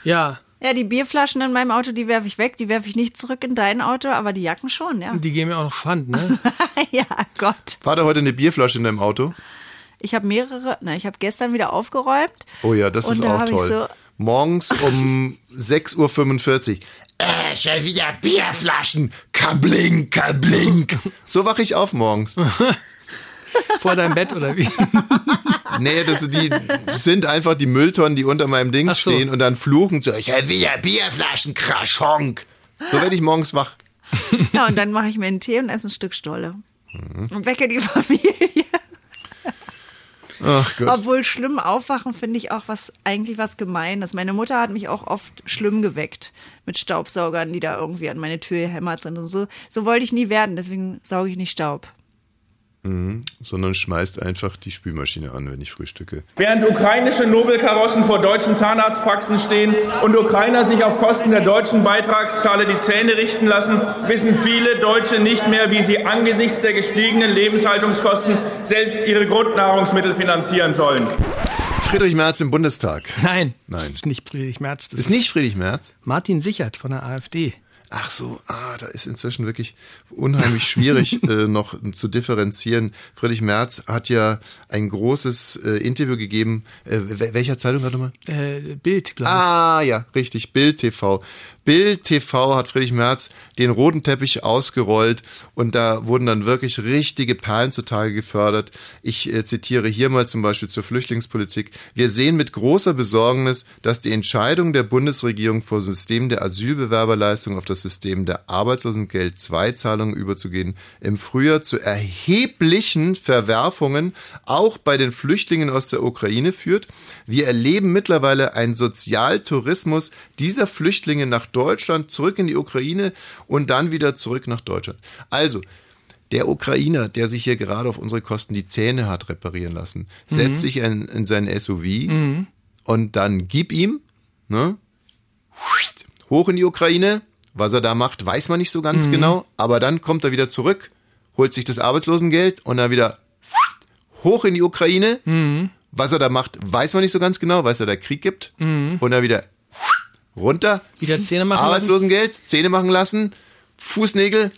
Ja, Ja, die Bierflaschen in meinem Auto, die werfe ich weg. Die werfe ich nicht zurück in dein Auto, aber die Jacken schon, ja. die geben mir auch noch Pfand, ne? [laughs] ja, Gott. War da heute eine Bierflasche in deinem Auto? Ich habe mehrere, na, ich habe gestern wieder aufgeräumt. Oh ja, das ist da auch toll. so- Morgens um [laughs] 6.45 Uhr. Äh, schon wieder Bierflaschen. Kabling, kabling. So wache ich auf morgens. [laughs] Vor deinem Bett oder wie? [laughs] Nee, das, die, das sind einfach die Mülltonnen, die unter meinem Ding so. stehen und dann fluchen so, schon wieder Bierflaschen, Kraschonk. So werde ich morgens wach. [laughs] Ja, und dann mache ich mir einen Tee und esse ein Stück Stolle. Mhm. Und wecke die Familie. Ach Gott. Obwohl schlimm aufwachen finde ich auch was eigentlich was Gemeines. Meine Mutter hat mich auch oft schlimm geweckt mit Staubsaugern, die da irgendwie an meine Tür gehämmert sind. Und so, so wollte ich nie werden, deswegen sauge ich nicht Staub. Sondern schmeißt einfach die Spülmaschine an, wenn ich frühstücke. Während ukrainische Nobelkarossen vor deutschen Zahnarztpraxen stehen und Ukrainer sich auf Kosten der deutschen Beitragszahler die Zähne richten lassen, wissen viele Deutsche nicht mehr, wie sie angesichts der gestiegenen Lebenshaltungskosten selbst ihre Grundnahrungsmittel finanzieren sollen. Friedrich Merz im Bundestag. Nein. Nein. Das ist nicht Friedrich Merz. Das Ist nicht Friedrich Merz? Martin Sichert von der AfD. Ach so, ah, da ist inzwischen wirklich unheimlich schwierig [laughs] äh, noch zu differenzieren. Friedrich Merz hat ja ein großes äh, Interview gegeben. Äh, wel- welcher Zeitung warte mal? Äh, Bild, glaube ich. Ah, ja, richtig, Bild TV. Bild TV hat Friedrich Merz den roten Teppich ausgerollt und da wurden dann wirklich richtige Perlen zutage gefördert. Ich äh, zitiere hier mal zum Beispiel zur Flüchtlingspolitik. Wir sehen mit großer Besorgnis, dass die Entscheidung der Bundesregierung vor System der Asylbewerberleistung auf das System der Arbeitslosengeld-II-Zahlungen überzugehen, im Frühjahr zu erheblichen Verwerfungen auch bei den Flüchtlingen aus der Ukraine führt. Wir erleben mittlerweile einen Sozialtourismus dieser Flüchtlinge nach Deutschland, zurück in die Ukraine und dann wieder zurück nach Deutschland. Also, der Ukrainer, der sich hier gerade auf unsere Kosten die Zähne hat reparieren lassen, setzt sich in, in seinen SUV und dann gib ihm, ne, hoch in die Ukraine. Was er da macht, weiß man nicht so ganz genau, aber dann kommt er wieder zurück, holt sich das Arbeitslosengeld und dann wieder hoch in die Ukraine. Was er da macht, weiß man nicht so ganz genau, weil es da Krieg gibt. Und dann wieder runter. Wieder Zähne machen lassen. Arbeitslosengeld, Zähne machen lassen, Fußnägel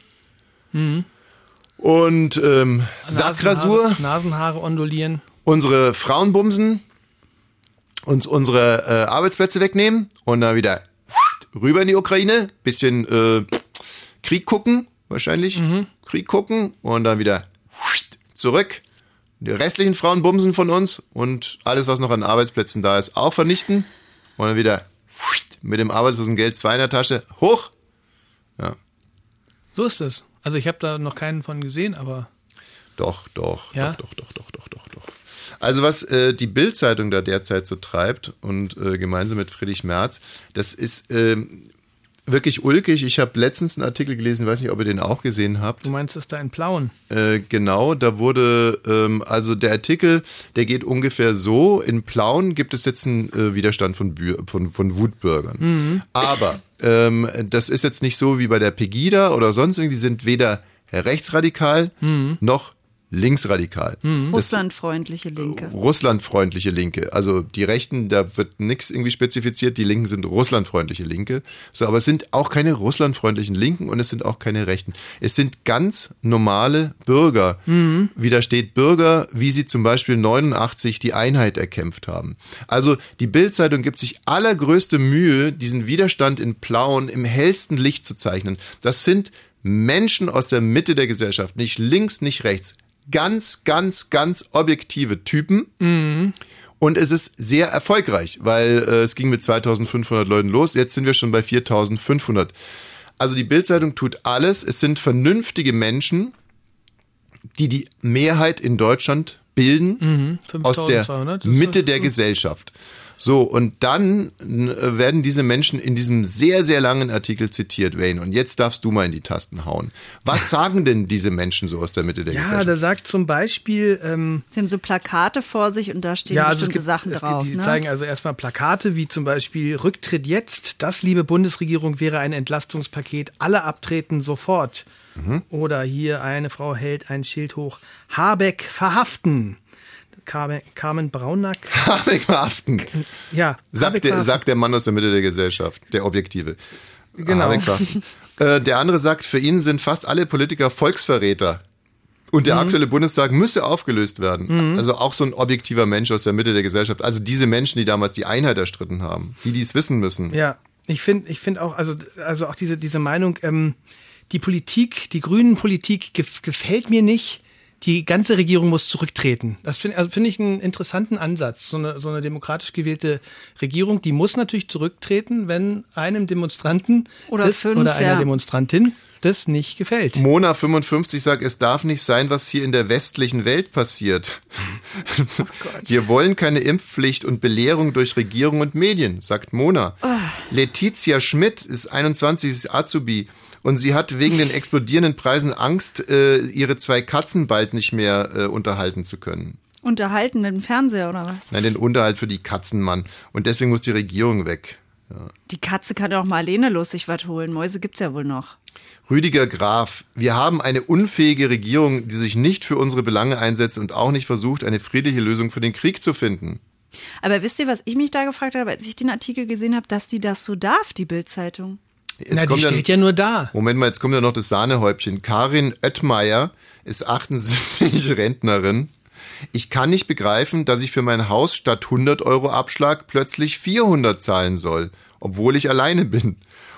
und ähm, Sackrasur, Nasenhaare, Nasenhaare ondulieren. unsere Frauenbumsen, uns unsere äh, Arbeitsplätze wegnehmen und dann wieder rüber in die Ukraine, bisschen äh, Krieg gucken, wahrscheinlich. Krieg gucken und dann wieder zurück. Die restlichen Frauenbumsen von uns und alles, was noch an Arbeitsplätzen da ist, auch vernichten. Und dann wieder mit dem Arbeitslosengeld zwei in der Tasche hoch. Ja, So ist es. Also ich habe da noch keinen von gesehen, aber Doch, doch, Ja? doch, doch, doch, doch, doch, doch. Also was äh, die Bild-Zeitung da derzeit so treibt und äh, gemeinsam mit Friedrich Merz, das ist, ähm, wirklich ulkig. Ich habe letztens einen Artikel gelesen, weiß nicht, ob ihr den auch gesehen habt. Du meinst es da in Plauen? Äh, genau, da wurde, ähm, also der Artikel, der geht ungefähr so, in Plauen gibt es jetzt einen äh, Widerstand von, von, von Wutbürgern. Aber ähm, das ist jetzt nicht so wie bei der Pegida oder sonst irgendwie, die sind weder rechtsradikal noch linksradikal. Das- Russlandfreundliche Linke. russlandfreundliche Linke. Also die Rechten, da wird nichts irgendwie spezifiziert, die Linken sind russlandfreundliche Linke. So, aber es sind auch keine russlandfreundlichen Linken und es sind auch keine Rechten. Es sind ganz normale Bürger. Wie da steht Bürger, wie sie zum Beispiel 89 die Einheit erkämpft haben. Also die Bildzeitung gibt sich allergrößte Mühe, diesen Widerstand in Plauen im hellsten Licht zu zeichnen. Das sind Menschen aus der Mitte der Gesellschaft, nicht links, nicht rechts. Ganz, ganz, ganz objektive Typen. Und es ist sehr erfolgreich, weil äh, es ging mit 2500 Leuten los. Jetzt sind wir schon bei 4500. Also die Bildzeitung tut alles. Es sind vernünftige Menschen, die die Mehrheit in Deutschland bilden aus der 5200, das ist Mitte der. Gesellschaft. So, und dann werden diese Menschen in diesem sehr, sehr langen Artikel zitiert, Wayne. Und jetzt darfst du mal in die Tasten hauen. Was [laughs] sagen denn diese Menschen so aus der Mitte der Ja, Gesellschaft? da sagt zum Beispiel, ähm, Sie haben so Plakate vor sich und da stehen ja, also es bestimmte gibt, Sachen drauf. gibt, die ne? zeigen also erstmal Plakate wie zum Beispiel Rücktritt jetzt, das liebe Bundesregierung wäre ein Entlastungspaket, alle abtreten sofort. Mhm. Oder hier eine Frau hält ein Schild hoch, Habeck verhaften. Carmen, Carmen Braunack, [laughs] Habeck verhaften. ja, Sagt der, sagt der Mann aus der Mitte der Gesellschaft, der Objektive. Genau. [laughs] Äh, der andere sagt, für ihn sind fast alle Politiker Volksverräter. Und Mhm. der aktuelle Bundestag müsse aufgelöst werden. Also auch so ein objektiver Mensch aus der Mitte der Gesellschaft. Also diese Menschen, die damals die Einheit erstritten haben, die dies wissen müssen. Ja, ich finde ich finde auch, also, also auch diese, diese Meinung, ähm, die Politik, die grünen Politik gef gefällt mir nicht. Die ganze Regierung muss zurücktreten. Das finde also finde ich einen interessanten Ansatz. So eine, so eine demokratisch gewählte Regierung, die muss natürlich zurücktreten, wenn einem Demonstranten Oder das, fünf, oder einer ja. Demonstrantin das nicht gefällt. Mona 55 sagt, es darf nicht sein, was hier in der westlichen Welt passiert. Wir wollen keine Impfpflicht und Belehrung durch Regierung und Medien, sagt Mona. Letizia Schmidt ist 21, ist Azubi und sie hat wegen den explodierenden Preisen Angst, äh, ihre zwei Katzen bald nicht mehr äh, unterhalten zu können. Unterhalten mit dem Fernseher oder was? Nein, den Unterhalt für die Katzen, Mann. Und deswegen muss die Regierung weg. Die Katze kann doch mal alleine los sich was holen. Mäuse gibt's ja wohl noch. Rüdiger Graf, wir haben eine unfähige Regierung, die sich nicht für unsere Belange einsetzt und auch nicht versucht, eine friedliche Lösung für den Krieg zu finden. Aber wisst ihr, was ich mich da gefragt habe, als ich den Artikel gesehen habe, dass die das so darf, die Bildzeitung? Jetzt Na, die kommt steht ja nur da. Moment mal, jetzt kommt ja noch das Sahnehäubchen. Karin Oettmeier ist 78 [laughs] Rentnerin. Ich kann nicht begreifen, dass ich für mein Haus statt 100 Euro Abschlag plötzlich 400 zahlen soll, obwohl ich alleine bin.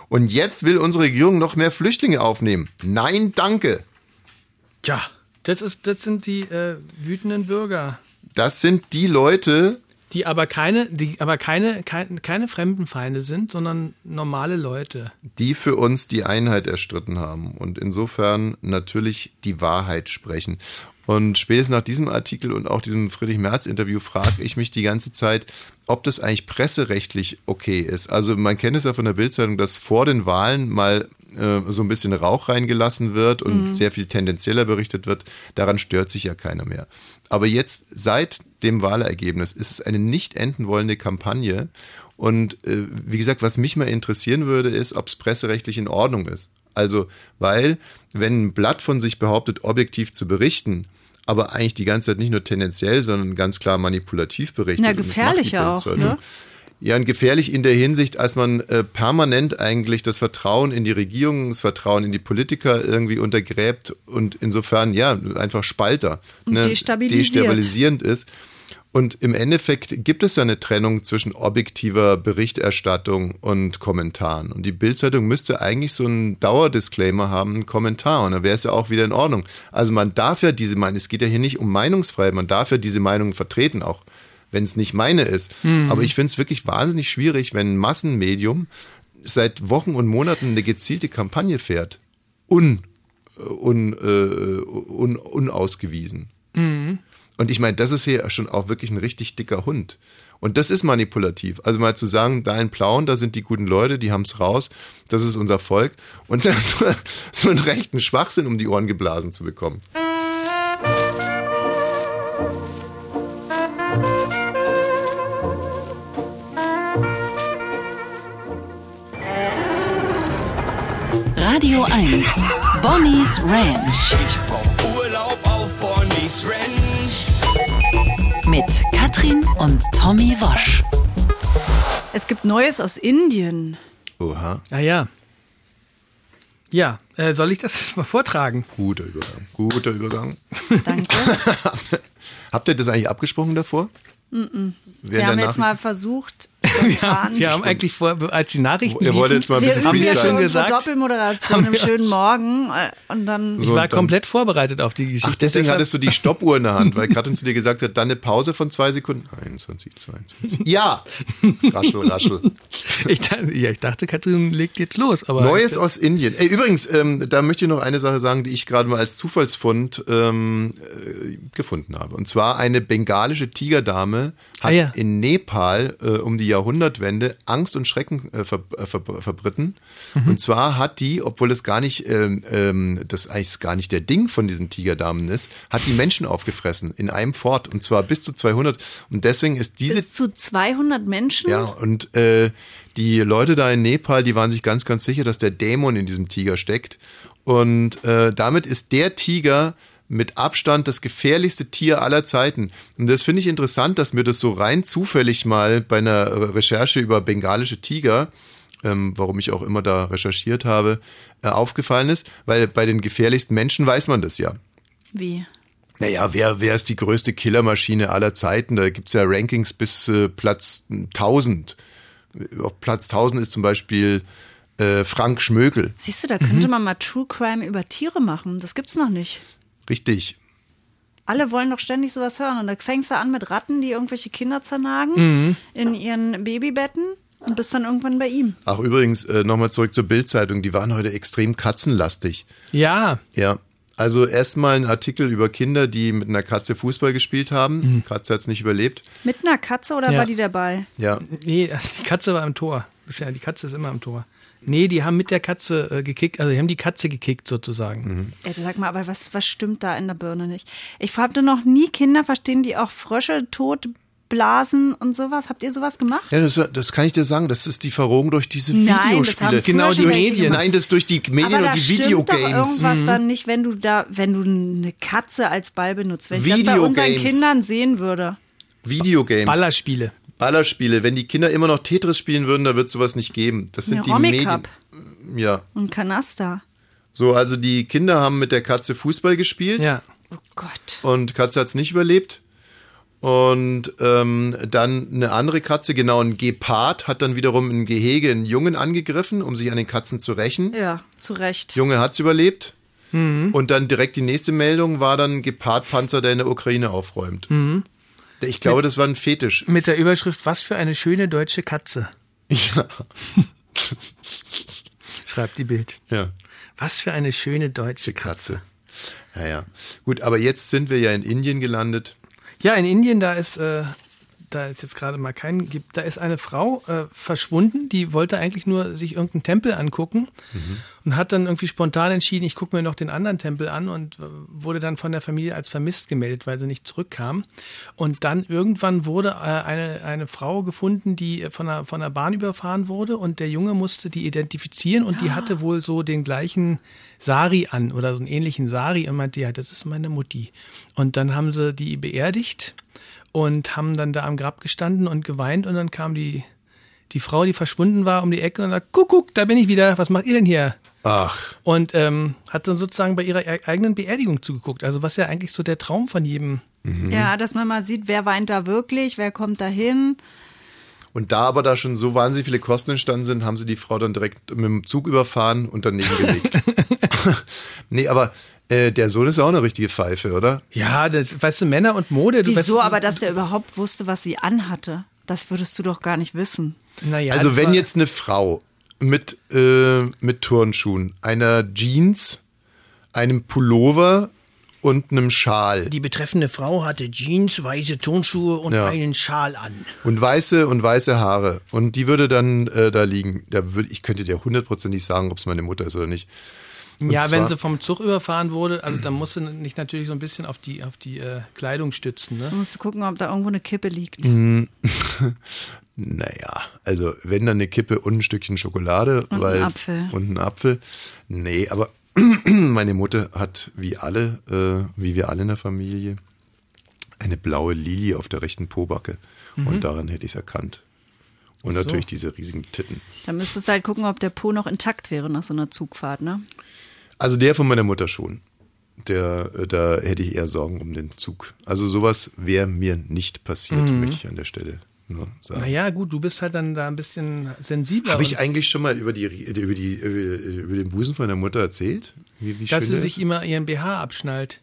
Und jetzt will unsere Regierung noch mehr Flüchtlinge aufnehmen. Nein, danke. Tja, das, ist, das sind die äh, wütenden Bürger. Das sind die Leute, Die aber keine, die aber keine, keine, keine Fremdenfeinde sind, sondern normale Leute. die für uns die Einheit erstritten haben und insofern natürlich die Wahrheit sprechen. Und spätestens nach diesem Artikel und auch diesem Friedrich Merz-Interview frage ich mich die ganze Zeit, ob das eigentlich presserechtlich okay ist. Also man kennt es ja von der Bildzeitung, dass vor den Wahlen mal äh, so ein bisschen Rauch reingelassen wird und sehr viel tendenzieller berichtet wird. Daran stört sich ja keiner mehr. Aber jetzt seit dem Wahlergebnis ist es eine nicht enden wollende Kampagne. Und äh, wie gesagt, was mich mal interessieren würde, ist, ob es presserechtlich in Ordnung ist. Also, weil, wenn ein Blatt von sich behauptet, objektiv zu berichten, aber eigentlich die ganze Zeit nicht nur tendenziell, sondern ganz klar manipulativ berichtet. Macht die gefährlicher auch, ne? Ja, und gefährlich in der Hinsicht, als man äh, permanent eigentlich das Vertrauen in die Regierung, das Vertrauen in die Politiker irgendwie untergräbt und insofern, ja, einfach Spalter, Und ne, destabilisiert. destabilisierend ist. Und im Endeffekt gibt es ja eine Trennung zwischen objektiver Berichterstattung und Kommentaren. Und die Bildzeitung müsste eigentlich so einen Dauerdisclaimer haben, einen Kommentar. Und dann wäre es ja auch wieder in Ordnung. Also man darf ja diese Meinung, es geht ja hier nicht um Meinungsfreiheit, man darf ja diese Meinung vertreten, auch wenn es nicht meine ist. Aber ich finde es wirklich wahnsinnig schwierig, wenn ein Massenmedium seit Wochen und Monaten eine gezielte Kampagne fährt. Un, un, äh, un, unausgewiesen. Und ich meine, das ist hier schon auch wirklich ein richtig dicker Hund. Und das ist manipulativ. Also mal zu sagen, da in Plauen, da sind die guten Leute, die haben's raus, das ist unser Volk. Und dann [laughs] so einen rechten Schwachsinn um die Ohren geblasen zu bekommen. Radio 1. Bonnie's Ranch Ich brauch Urlaub auf Bonnie's Ranch. mit Katrin und Tommy Wosch. Es gibt Neues aus Indien. Oha, Ah ja. Ja, äh, soll ich das mal vortragen? guter Übergang. Guter Übergang. Danke. [laughs] Habt ihr das eigentlich abgesprochen davor? Wir haben jetzt mal versucht, spontan. Wir haben eigentlich vor, als die Nachrichten Ihr wollt liefen, jetzt mal ein wir bisschen haben wir üben ja schon gesagt. Doppelmoderation Haben wir- schönen Morgen äh, und dann ich war komplett vorbereitet auf die Geschichte. Ach, deswegen Deshalb- hattest du die Stoppuhr in der Hand, weil [laughs] Katrin zu dir gesagt hat, dann eine Pause von zwei Sekunden. 21, 22. Ja! Raschel, raschel. ich, dachte, ja, ich dachte, Katrin legt jetzt los. Aber Neues aus Indien. Ey, übrigens, ähm, da möchte ich noch eine Sache sagen, die ich gerade mal als Zufallsfund ähm, äh, gefunden habe. Und zwar eine bengalische Tigerdame hat Ah, ja. in Nepal äh, um die Jahrhundertwende Angst und Schrecken äh, ver äh, ver verbritten. Mhm. Und zwar hat die, obwohl es gar nicht, ähm, ähm, das eigentlich gar nicht der Ding von diesen Tigerdamen ist, hat die Menschen aufgefressen in einem Fort. Und zwar bis zu 200. Und deswegen ist diese bis zu 200 Menschen. ja, und äh, die Leute da in Nepal, die waren sich ganz, ganz sicher, dass der Dämon in diesem Tiger steckt. Und äh, damit ist der Tiger mit Abstand das gefährlichste Tier aller Zeiten. Und das finde ich interessant, dass mir das so rein zufällig mal bei einer Recherche über bengalische Tiger, ähm, warum ich auch immer da recherchiert habe, äh, aufgefallen ist, weil bei den gefährlichsten Menschen weiß man das ja. Wie? Naja, wer, wer ist die größte Killermaschine aller Zeiten? Da gibt's ja Rankings bis äh, Platz 1000. Auf Platz 1000 ist zum Beispiel äh, Frank Schmökel. Siehst du, da könnte man mal True Crime über Tiere machen. Das gibt's noch nicht. Richtig. Alle wollen doch ständig sowas hören. Und da fängst du an mit Ratten, die irgendwelche Kinder zernagen Mhm. in ihren Babybetten und bist dann irgendwann bei ihm. Ach, übrigens, äh, nochmal zurück zur Bildzeitung. Die waren heute extrem katzenlastig. ja, Ja. Also erstmal ein Artikel über Kinder, die mit einer Katze Fußball gespielt haben. Mhm. Katze hat's nicht überlebt. Mit einer Katze oder Ja. war die der Ball? Ja. nee, das, [laughs] die Katze war im Tor. Das ist ja, die Katze ist immer im Tor. Nee, die haben mit der Katze äh, gekickt, also die haben die Katze gekickt sozusagen. Ja, sag mal, aber was, was stimmt da in der Birne nicht? Ich habe noch nie Kinder verstehen, die auch Frösche tot blasen und sowas. Habt ihr sowas gemacht? Ja, das, das kann ich dir sagen. Das ist die Verrohung durch diese Nein, das Videospiele. haben Genau, die Medien. Nein, das ist durch die Medien Aber und die stimmt doch Videogames. irgendwas Mhm. dann nicht, wenn du da, wenn du eine Katze als Ball benutzt. Wenn ich das bei unseren Videogames. Kindern sehen würde. Videogames. Ballerspiele. Ballerspiele. Wenn die Kinder immer noch Tetris spielen würden, da wird sowas nicht geben. Das sind Eine die Medien. Ja. und Kanaster. So, also die Kinder haben mit der Katze Fußball gespielt Ja. Oh Gott. und Katze hat's nicht überlebt. Und ähm, dann eine andere Katze, genau ein Gepard, hat dann wiederum im Gehege einen Jungen angegriffen, um sich an den Katzen zu rächen. Ja, zu Recht. Junge hat's überlebt. Und dann direkt die nächste Meldung war dann Gepardpanzer, der in der Ukraine aufräumt. Ich glaube, das war ein Fetisch. Mit der Überschrift, was für eine schöne deutsche Katze, [laughs] Ja. schreibt die Bild. ja. Was für eine schöne deutsche Katze. Katze. Ja, ja. Gut, aber jetzt sind wir ja in Indien gelandet. Ja, in Indien, da ist, äh, da ist jetzt gerade mal kein, gibt, da ist eine Frau äh, verschwunden, die wollte eigentlich nur sich irgendeinen Tempel angucken und hat dann irgendwie spontan entschieden, ich gucke mir noch den anderen Tempel an und äh, wurde dann von der Familie als vermisst gemeldet, weil sie nicht zurückkam. Und dann irgendwann wurde äh, eine, eine Frau gefunden, die äh, von der, von der Bahn überfahren wurde und der Junge musste die identifizieren und die hatte wohl so den gleichen Sari an oder so einen ähnlichen Sari und meinte, ja, das ist meine Mutti. Und dann haben sie die beerdigt und haben dann da am Grab gestanden und geweint und dann kam die, die Frau, die verschwunden war, um die Ecke und sagt, guck, guck, da bin ich wieder, was macht ihr denn hier? Ach, Und ähm, hat dann sozusagen bei ihrer e- eigenen Beerdigung zugeguckt. Also was ja eigentlich so der Traum von jedem. Ja, dass man mal sieht, wer weint da wirklich, wer kommt da hin. und da aber da schon so wahnsinnig viele Kosten entstanden sind, haben sie die Frau dann direkt mit dem Zug überfahren und daneben gelegt. [laughs] [laughs] nee, aber äh, der Sohn ist auch eine richtige Pfeife, oder? Ja, das, weißt du, Männer und Mode. Du Wieso weißt, aber, dass der überhaupt wusste, was sie anhatte? Das würdest du doch gar nicht wissen. Naja, also wenn jetzt eine Frau mit, äh, mit Turnschuhen, einer Jeans, einem Pullover und einem Schal. Die betreffende Frau hatte Jeans, weiße Turnschuhe und Ja. einen Schal an. Und weiße und weiße Haare. Und die würde dann äh, da liegen. Da würd, ich könnte dir hundertprozentig sagen, ob es meine Mutter ist oder nicht. Und Ja, wenn sie vom Zug überfahren wurde, also dann musst du nicht natürlich so ein bisschen auf die, auf die äh, Kleidung stützen. Ne? Du musst gucken, ob da irgendwo eine Kippe liegt. Mhm. [laughs] Naja, also wenn dann eine Kippe und ein Stückchen Schokolade. Und ein weil, Apfel. Und ein Apfel. Nee, aber [clears throat] meine Mutter hat wie alle, äh, wie wir alle in der Familie, eine blaue Lilie auf der rechten Pobacke. Mhm. Und daran hätte ich es erkannt. Und So. natürlich diese riesigen Titten. Da müsstest du halt gucken, ob der Po noch intakt wäre nach so einer Zugfahrt, ne? Also der von meiner Mutter schon. Der, äh, da hätte ich eher Sorgen um den Zug. Also sowas wäre mir nicht passiert, Mhm. möchte ich an der Stelle nur sagen. Naja, gut, du bist halt dann da ein bisschen sensibler. Habe ich eigentlich schon mal über, die, über, die, über, über den Busen von der Mutter erzählt? Wie, wie dass schön sie sich ist? immer ihren BH abschnallt.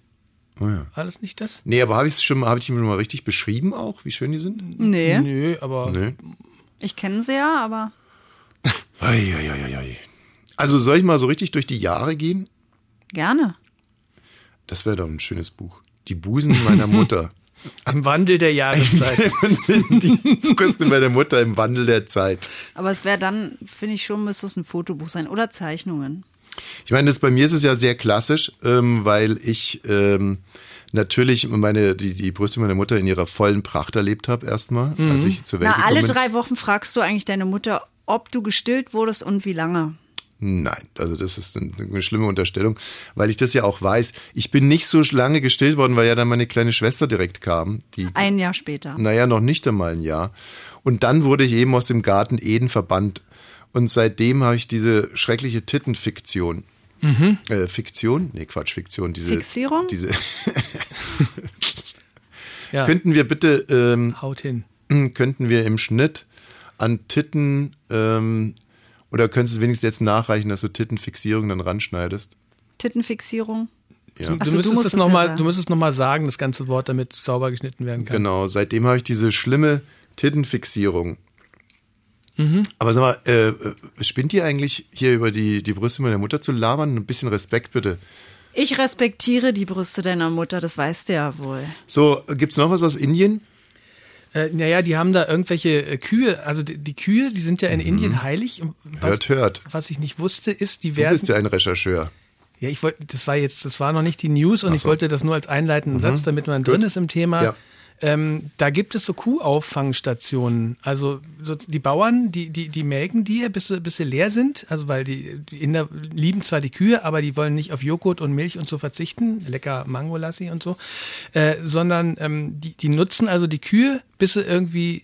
Oh ja. War das nicht das? Nee, aber habe ich es schon mal, habe ich mal richtig beschrieben auch, wie schön die sind? Nee. Nö, aber Nee. Ich kenne sie ja, aber Ei, ei, ei, ei, ei. Also soll ich mal so richtig durch die Jahre gehen? gerne. Das wäre doch ein schönes Buch. Die Busen meiner Mutter. [laughs] Im Wandel der Jahreszeit. [laughs] die Brüste meiner Mutter im Wandel der Zeit. Aber es wäre dann, finde ich schon, müsste es ein Fotobuch sein oder Zeichnungen. Ich meine, das, bei mir ist es ja sehr klassisch, ähm, weil ich ähm, natürlich meine, die, die Brüste meiner Mutter in ihrer vollen Pracht erlebt habe erstmal, Mhm. als ich zur Welt Na, alle gekommen bin. drei Wochen fragst du eigentlich deine Mutter, ob du gestillt wurdest und wie lange. Nein, also das ist eine, schlimme Unterstellung, weil ich das ja auch weiß. Ich bin nicht so lange gestillt worden, weil ja dann meine kleine Schwester direkt kam. Die, Ein Jahr später. naja, noch nicht einmal ein Jahr. Und dann wurde ich eben aus dem Garten Eden verbannt. Und seitdem habe ich diese schreckliche Tittenfiktion. Mhm. Äh, Fiktion? Nee, Quatsch, Fiktion. Diese, Fixierung? Diese [laughs] Ja. Könnten wir bitte, ähm, Haut hin. [clears throat] könnten wir im Schnitt an Titten, ähm, oder könntest du wenigstens jetzt nachreichen, dass du Tittenfixierung dann ranschneidest? Tittenfixierung. Ja. Du, so, du du müsstest musst es es noch ja mal, sagen. du müsstest noch mal sagen, das ganze Wort, damit es sauber geschnitten werden kann. Genau, seitdem habe ich diese schlimme Tittenfixierung. Mhm. Aber sag mal, äh, äh, spinnt ihr eigentlich hier über die, die Brüste meiner Mutter zu labern? Ein bisschen Respekt bitte. Ich respektiere die Brüste deiner Mutter, das weißt du ja wohl. So, gibt's noch was aus Indien? Äh, naja, die haben da irgendwelche äh, Kühe, also die, die Kühe, die sind ja in Indien heilig. Was, Mhm. Hört, hört. was ich nicht wusste, ist, die Du werden. bist ja ein Rechercheur. Ja, ich wollte, das war jetzt, das war noch nicht die News und ich wollte das nur als einleitenden Satz, damit man Mhm. Gut. drin ist im Thema. Ja. Ähm, da gibt es so Kuhauffangstationen. Also so die Bauern, die, die, die melken die, bis sie, bis sie leer sind. Also weil die, die Inder lieben zwar die Kühe, aber die wollen nicht auf Joghurt und Milch und so verzichten, lecker Mangolassi und so, äh, sondern ähm, die, die nutzen also die Kühe, bis sie irgendwie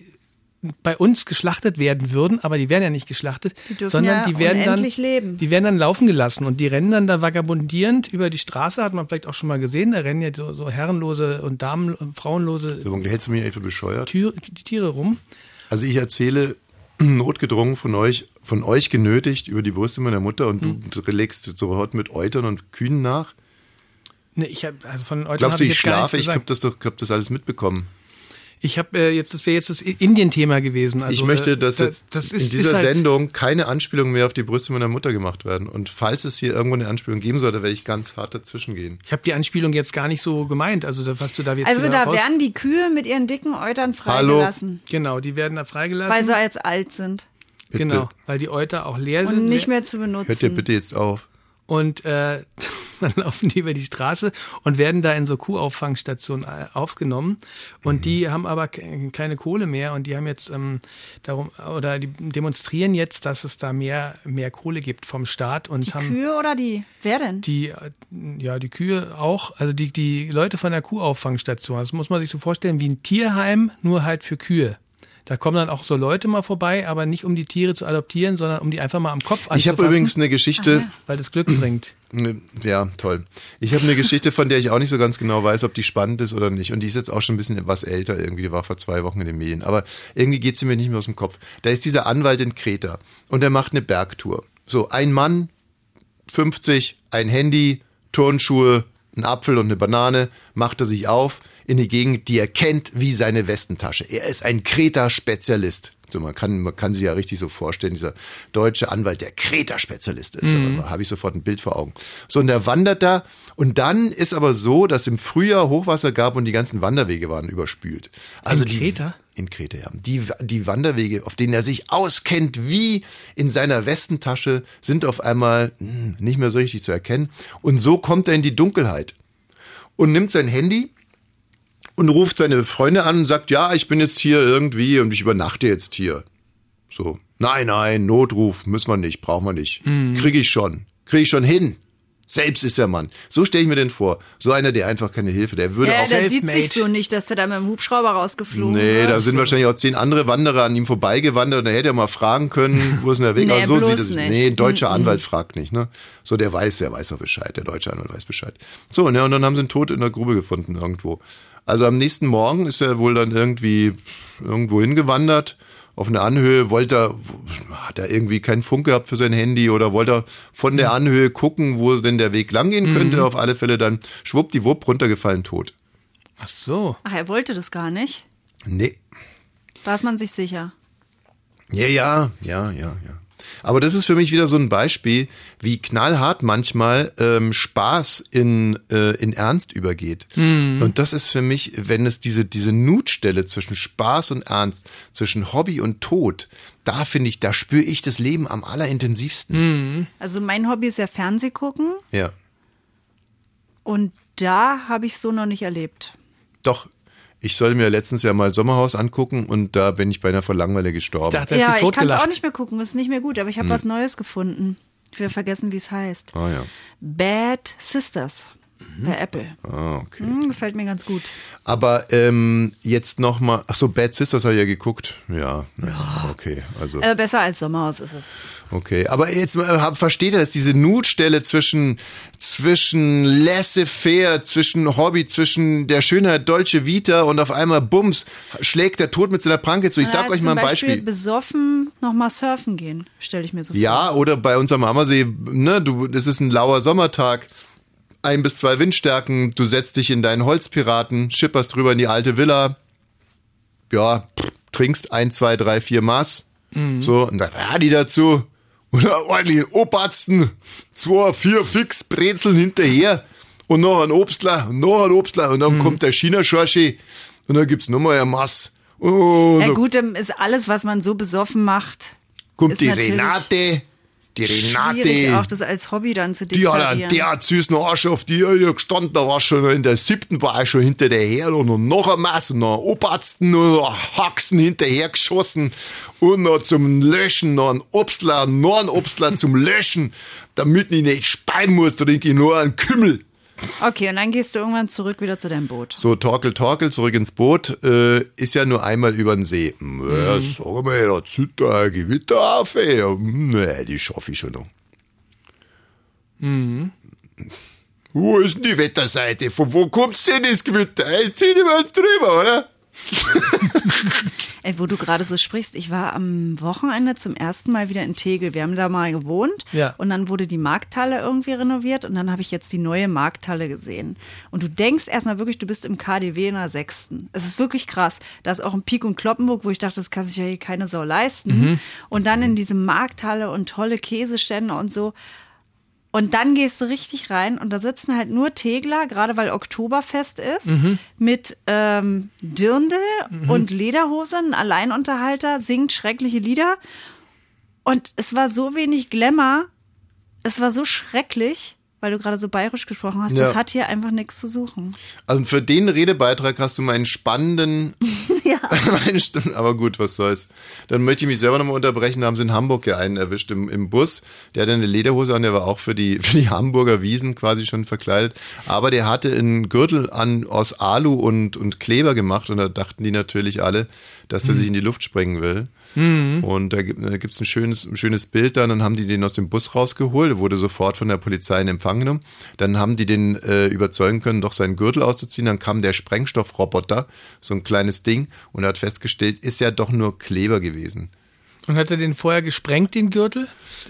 bei uns geschlachtet werden würden, aber die werden ja nicht geschlachtet, Die sondern ja die werden dann leben. die werden dann laufen gelassen und die rennen dann da vagabundierend über die Straße, hat man vielleicht auch schon mal gesehen. Da rennen ja so, so herrenlose und Damen, frauenlose So, hältst du mich einfach bescheuert? Tür, die Tiere rum. Also ich erzähle [clears throat] notgedrungen von euch, von euch genötigt über die Brüste meiner Mutter und Hm. du legst sofort mit Eutern und Kühen nach. Ne, ich habe also von Eutern Glaubst hab du, ich gar schlafe? Ich habe das doch, hab das alles mitbekommen. Ich habe äh, jetzt, das wäre jetzt das Indien-Thema gewesen. Also, ich möchte, äh, dass da- jetzt das in ist, dieser ist halt, Sendung keine Anspielungen mehr auf die Brüste meiner Mutter gemacht werden. Und falls es hier irgendwo eine Anspielung geben sollte, werde ich ganz hart dazwischen gehen. Ich habe die Anspielung jetzt gar nicht so gemeint. Also da- was du da jetzt Also da werden die Kühe mit ihren dicken Eutern Hallo. freigelassen, genau, die werden da freigelassen. weil sie jetzt alt sind Bitte. genau, weil die Euter auch leer sind. und nicht mehr zu benutzen. Hört ihr bitte jetzt auf. Und äh, [laughs] [laughs] dann laufen die über die Straße und werden da in so Kuhauffangstationen äh, aufgenommen. Und Mhm. die haben aber ke- keine Kohle mehr und die haben jetzt ähm, darum oder die demonstrieren jetzt, dass es da mehr mehr Kohle gibt vom Staat und Die haben Kühe oder die? Wer denn? die äh, ja die Kühe auch, also die die Leute von der Kuhauffangstation. Das muss man sich so vorstellen wie ein Tierheim, nur halt für Kühe. Da kommen dann auch so Leute mal vorbei, aber nicht um die Tiere zu adoptieren, sondern um die einfach mal am Kopf Ich habe anzufassen, übrigens eine Geschichte. weil das Glück bringt. Ne, Ja, toll. Ich habe eine Geschichte, von der ich auch nicht so ganz genau weiß, ob die spannend ist oder nicht. Und die ist jetzt auch schon ein bisschen etwas älter irgendwie. Die war vor zwei Wochen in den Medien. Aber irgendwie geht sie mir nicht mehr aus dem Kopf. Da ist dieser Anwalt in Kreta und der macht eine Bergtour. So, ein Mann, 50, ein Handy, Turnschuhe, ein Apfel und eine Banane, macht er sich auf in die Gegend, die er kennt wie seine Westentasche. Er ist ein Kreta-Spezialist. So, man, kann, man kann sich ja richtig so vorstellen, dieser deutsche Anwalt, der Kreta-Spezialist ist. Mhm. Da habe ich sofort ein Bild vor Augen. So, und der wandert da. Und dann ist aber so, dass im Frühjahr Hochwasser gab und die ganzen Wanderwege waren überspült. Also In die, Kreta? In Kreta, ja. Die, die Wanderwege, auf denen er sich auskennt, wie in seiner Westentasche, sind auf einmal hm, nicht mehr so richtig zu erkennen. Und so kommt er in die Dunkelheit und nimmt sein Handy und ruft seine Freunde an und sagt, ja, ich bin jetzt hier irgendwie und ich übernachte jetzt hier. So, nein, nein, Notruf müssen wir nicht, brauchen wir nicht. Krieg ich schon, krieg ich schon hin. Selbst ist der Mann. So stelle ich mir den vor. So einer, der einfach keine Hilfe, der würde Ja, auch. der sieht sich so nicht, dass der da mit dem Hubschrauber rausgeflogen Nee, wird. da sind wahrscheinlich auch zehn andere Wanderer an ihm vorbeigewandert und er hätte ja mal fragen können, [laughs] wo ist denn der Weg? Nee, Aber so bloß sieht es nicht. Nee, ein deutscher Anwalt fragt nicht, ne? So, der weiß, der weiß auch Bescheid. Der deutsche Anwalt weiß Bescheid. So, ne, und dann haben sie ihn tot in der Grube gefunden irgendwo. Also am nächsten Morgen ist er wohl dann irgendwie irgendwo hingewandert. Auf eine Anhöhe wollte er, hat er irgendwie keinen Funk gehabt für sein Handy oder wollte er von der Anhöhe gucken, wo denn der Weg langgehen könnte. Auf alle Fälle dann schwuppdiwupp runtergefallen, tot. Ach so. Ach, er wollte das gar nicht. Nee, Da ist man sich sicher. Ja, ja, ja, ja, ja. Aber das ist für mich wieder so ein Beispiel, wie knallhart manchmal ähm, Spaß in, äh, in Ernst übergeht. Und das ist für mich, wenn es diese, diese Nutstelle zwischen Spaß und Ernst, zwischen Hobby und Tod, da finde ich, da spüre ich das Leben am allerintensivsten. Also mein Hobby ist ja Fernseh gucken Ja. und da habe ich so noch nicht erlebt. Doch, ich sollte mir letztens ja mal Sommerhaus angucken und da bin ich beinahe vor Langeweile gestorben. Ich dachte, ja, ich kann es auch nicht mehr gucken, ist nicht mehr gut, aber ich habe was Neues gefunden. Ich will vergessen, wie es heißt. ah ja. Bad Sisters bei Apple. Ah, okay. Hm, gefällt mir ganz gut. Aber ähm, jetzt nochmal, ach so, Bad Sisters habe ich ja geguckt. Ja, ja, okay, also Äh, besser als Sommerhaus ist es. okay. Aber jetzt hab- versteht ihr das, diese Nutstelle zwischen zwischen laissez-faire, zwischen Hobby, zwischen der Schönheit Dolce Vita und auf einmal Bums schlägt der Tod mit seiner Pranke zu. Ich sag euch mal ein Beispiel Beispiel. besoffen nochmal surfen gehen, stelle ich mir so Ja, oder bei uns am Ammersee, ne, du, es ist ein lauer Sommertag, ein bis zwei Windstärken, du setzt dich in deinen Holzpiraten, schipperst drüber in die alte Villa, ja, pff, trinkst ein, zwei, drei, vier Maß, so, und dann Radi dazu, oder ordentlich Obatzen, zwei, vier fix Brezeln hinterher, und noch ein Obstler, und noch ein Obstler, und dann kommt der China-Schorschi, und dann gibt's nochmal ein Maß. Und. Ja gut, dann ist alles, was man so besoffen macht, kommt ist die natürlich Renate, die schwierig Renate. auch das als Hobby dann zu Die hat einen deklarieren. derart süßen Arsch auf die ja gestanden, da war schon in der siebten, war ich schon hinter der her und noch ein Maß und noch Obatzen und noch Haxen hinterher geschossen und noch zum Löschen noch ein Obstler, noch ein Obstler zum Löschen, damit ich nicht speien muss, trinke ich nur einen Kümmel. Okay, und dann gehst du irgendwann zurück wieder zu deinem Boot. So, Torkel, Torkel, zurück ins Boot, äh, ist ja nur einmal über den See. Ja, sag mal, da zieht da ein Gewitter auf, ey. Nee, die schaffe ich schon noch. Wo ist denn die Wetterseite? Von wo kommt's denn das Gewitter? Jetzt sind wir drüber, oder? Ey, wo du gerade so sprichst, ich war am Wochenende zum ersten Mal wieder in Tegel. Wir haben da mal gewohnt Ja. und dann wurde die Markthalle irgendwie renoviert und dann habe ich jetzt die neue Markthalle gesehen. Und du denkst erstmal wirklich, du bist im KDW in der sechsten. Es ist wirklich krass. Da ist auch ein Pik und Kloppenburg, wo ich dachte, das kann sich ja hier keine Sau leisten. Und dann in diese Markthalle und tolle Käsestände und so. Und dann gehst du richtig rein und da sitzen halt nur Tegler, gerade weil Oktoberfest ist, mit ähm, Dirndl und Lederhosen, ein Alleinunterhalter, singt schreckliche Lieder. Und es war so wenig Glamour, es war so schrecklich, weil du gerade so bayerisch gesprochen hast, Ja. das hat hier einfach nichts zu suchen. Also für den Redebeitrag hast du meinen spannenden. [laughs] Ja. [laughs] Meine Stimme, aber gut, was soll's. Dann möchte ich mich selber nochmal unterbrechen. Da haben sie in Hamburg ja einen erwischt im, im Bus. Der hatte eine Lederhose an, der war auch für die, [laughs] für die Hamburger Wiesen quasi schon verkleidet. Aber der hatte einen Gürtel an aus Alu und, und Kleber gemacht und da dachten die natürlich alle, dass er sich in die Luft sprengen will. Und da gibt es ein schönes, schönes Bild dann, dann haben die den aus dem Bus rausgeholt, wurde sofort von der Polizei in Empfang genommen. Dann haben die den äh, überzeugen können, doch seinen Gürtel auszuziehen. Dann kam der Sprengstoffroboter, so ein kleines Ding, und er hat festgestellt, ist ja doch nur Kleber gewesen. Und hat er den vorher gesprengt, den Gürtel?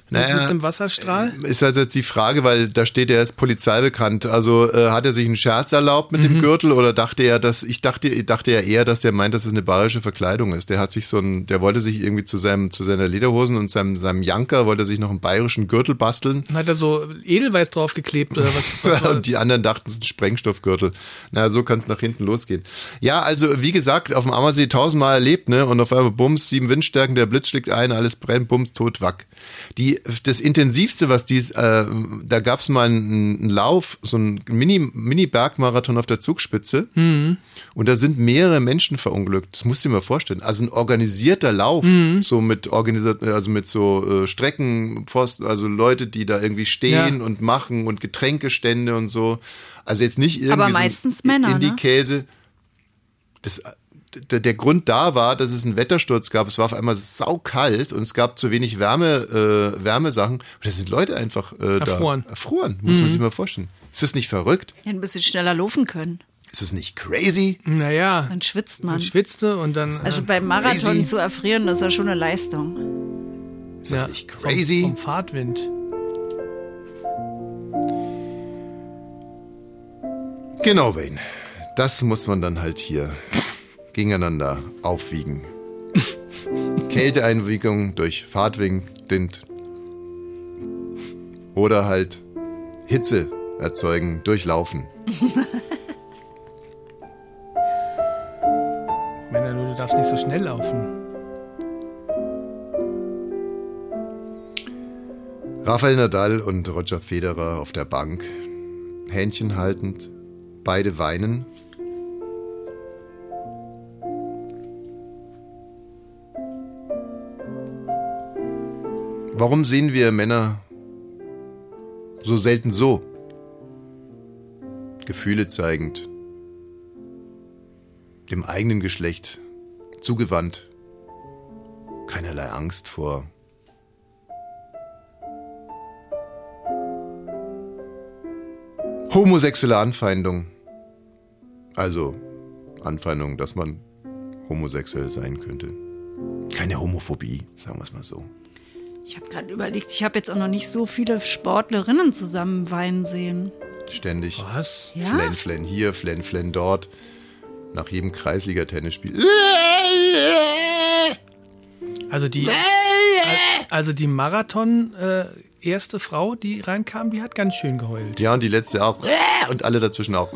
Naja, mit dem Wasserstrahl? Ist halt jetzt die Frage, weil da steht, er ist Polizei bekannt. Also äh, hat er sich einen Scherz erlaubt mit dem Gürtel oder dachte er, dass ich dachte, ich dachte ja eher, dass der meint, dass es eine bayerische Verkleidung ist. Der hat sich so ein, der wollte sich irgendwie zu seinem zu seiner Lederhosen und seinem seinem Janker wollte er sich noch einen bayerischen Gürtel basteln. Dann hat er so Edelweiß draufgeklebt oder was? [laughs] was und die anderen dachten, es ist ein Sprengstoffgürtel. Na, so kann es nach hinten losgehen. Ja, also wie gesagt, auf dem Ammersee tausendmal erlebt, ne? Und auf einmal Bums, sieben Windstärken, der Blitz schlägt ein, alles brennt, Bums, tot, wack. Die, das Intensivste, was dies, äh, da gab es mal einen, einen Lauf, so einen Mini, Mini-Bergmarathon auf der Zugspitze. Und da sind mehrere Menschen verunglückt. Das musst du dir mal vorstellen. Also ein organisierter Lauf, so mit organisat also mit so äh, Streckenpfosten, also Leute, die da irgendwie stehen Ja. und machen und Getränkestände und so. Also jetzt nicht irgendwie Aber so meistens Männer, in die ne? Käse. Das, der, der Grund da war, dass es einen Wettersturz gab. Es war auf einmal saukalt und es gab zu wenig Wärme, äh, Wärmesachen. Und da sind Leute einfach äh, Erfroren. da erfroren. Muss man sich mal vorstellen. Ist das nicht verrückt? Ja, ein bisschen schneller laufen können. Ist das nicht crazy? Naja, Dann schwitzt man. man schwitzte und dann. Also äh, beim Marathon Crazy. zu erfrieren, das ist ja schon eine Leistung. Ist das ja, nicht crazy? Vom, vom Fahrtwind. Genau, Wayne. Das muss man dann halt hier gegeneinander aufwiegen. [laughs] Kälteeinwiegung durch Fahrtwind oder halt Hitze erzeugen durch Laufen. [laughs] Männer, nur du darfst nicht so schnell laufen. Rafael Nadal und Roger Federer auf der Bank, Händchen haltend, beide weinen. Warum sehen wir Männer so selten so? Gefühle zeigend, dem eigenen Geschlecht zugewandt, keinerlei Angst vor Homosexuelle Anfeindung. Also Anfeindung, dass man homosexuell sein könnte. Keine Homophobie, sagen wir es mal so. Ich habe gerade überlegt, ich habe jetzt auch noch nicht so viele Sportlerinnen zusammen weinen sehen. Ständig. Was? Ja? Flen, flen hier, flen, flen dort. Nach jedem Kreisliga-Tennisspiel. Also die, also die Marathon äh, erste Frau, die reinkam, die hat ganz schön geheult. Ja, und die letzte auch. Und alle dazwischen auch.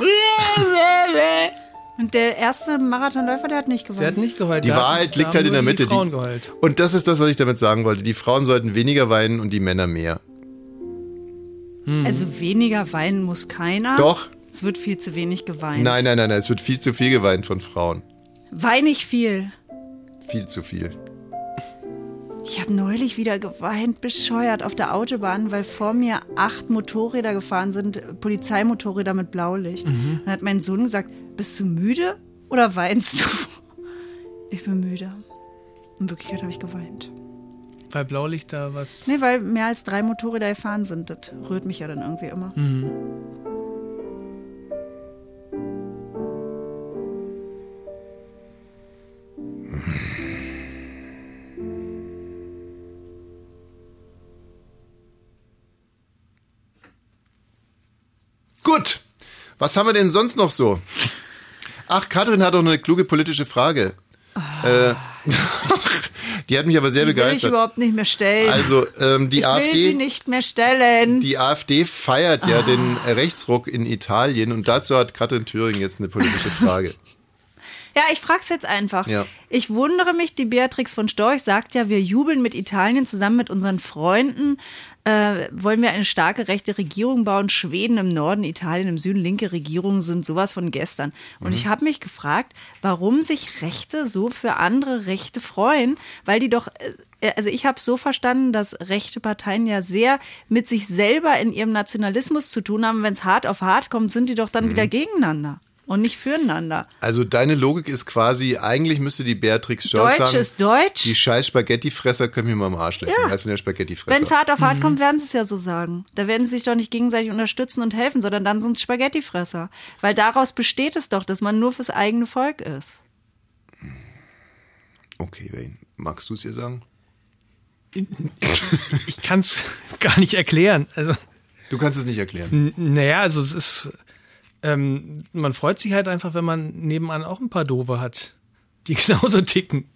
Und der erste Marathonläufer, der hat nicht gewonnen. Der hat nicht geheult. Die Wahrheit liegt halt in der Mitte. Die Frauen geheult. Und das ist das, was ich damit sagen wollte. Die Frauen sollten weniger weinen und die Männer mehr. Also weniger weinen muss keiner. Doch. Es wird viel zu wenig geweint. Nein, nein, nein, nein. Es wird viel zu viel geweint von Frauen. Wein ich viel. Viel zu viel. Ich habe neulich wieder geweint, bescheuert auf der Autobahn, weil vor mir acht Motorräder gefahren sind, Polizeimotorräder mit Blaulicht. Dann hat mein Sohn gesagt, bist du müde oder weinst du? [laughs] Ich bin müde. In Wirklichkeit habe ich geweint. Weil Blaulicht da was. Nee, weil mehr als drei Motorräder gefahren sind. Das rührt mich ja dann irgendwie immer. Gut. Was haben wir denn sonst noch so? Ach, Katrin hat doch eine kluge politische Frage. Äh, [laughs] die hat mich aber sehr Die will ich begeistert. überhaupt nicht mehr stellen. Also ähm, die ich will sie AfD, nicht mehr stellen. die AfD feiert ja den Rechtsruck in Italien und dazu hat Katrin Thüring jetzt eine politische Frage. Ja, ich frag's jetzt einfach. Ja. Ich wundere mich, die Beatrix von Storch sagt ja, wir jubeln mit Italien zusammen mit unseren Freunden. Äh, wollen wir eine starke rechte Regierung bauen? Schweden im Norden, Italien im Süden, linke Regierungen sind sowas von gestern. Und ich habe mich gefragt, warum sich Rechte so für andere Rechte freuen, weil die doch äh, also ich habe so verstanden, dass rechte Parteien ja sehr mit sich selber in ihrem Nationalismus zu tun haben. Wenn es hart auf hart kommt, sind die doch dann wieder gegeneinander und nicht füreinander. Also deine Logik ist quasi, eigentlich müsste die Beatrix Storch Deutsch sagen, ist Deutsch. die scheiß Spaghettifresser können mir mal am Arsch lecken. Ja. Das sind ja Spaghettifresser. Wenn es hart auf hart kommt, werden sie es ja so sagen. Da werden sie sich doch nicht gegenseitig unterstützen und helfen, sondern dann sind es Spaghettifresser. Weil daraus besteht es doch, dass man nur fürs eigene Volk ist. Okay, Wayne, magst du es ihr sagen? Ich kann es [laughs] gar nicht erklären. Also, Du kannst es nicht erklären. naja, also es ist, ähm, man freut sich halt einfach, wenn man nebenan auch ein paar Doofe hat, die [laughs] genauso ticken.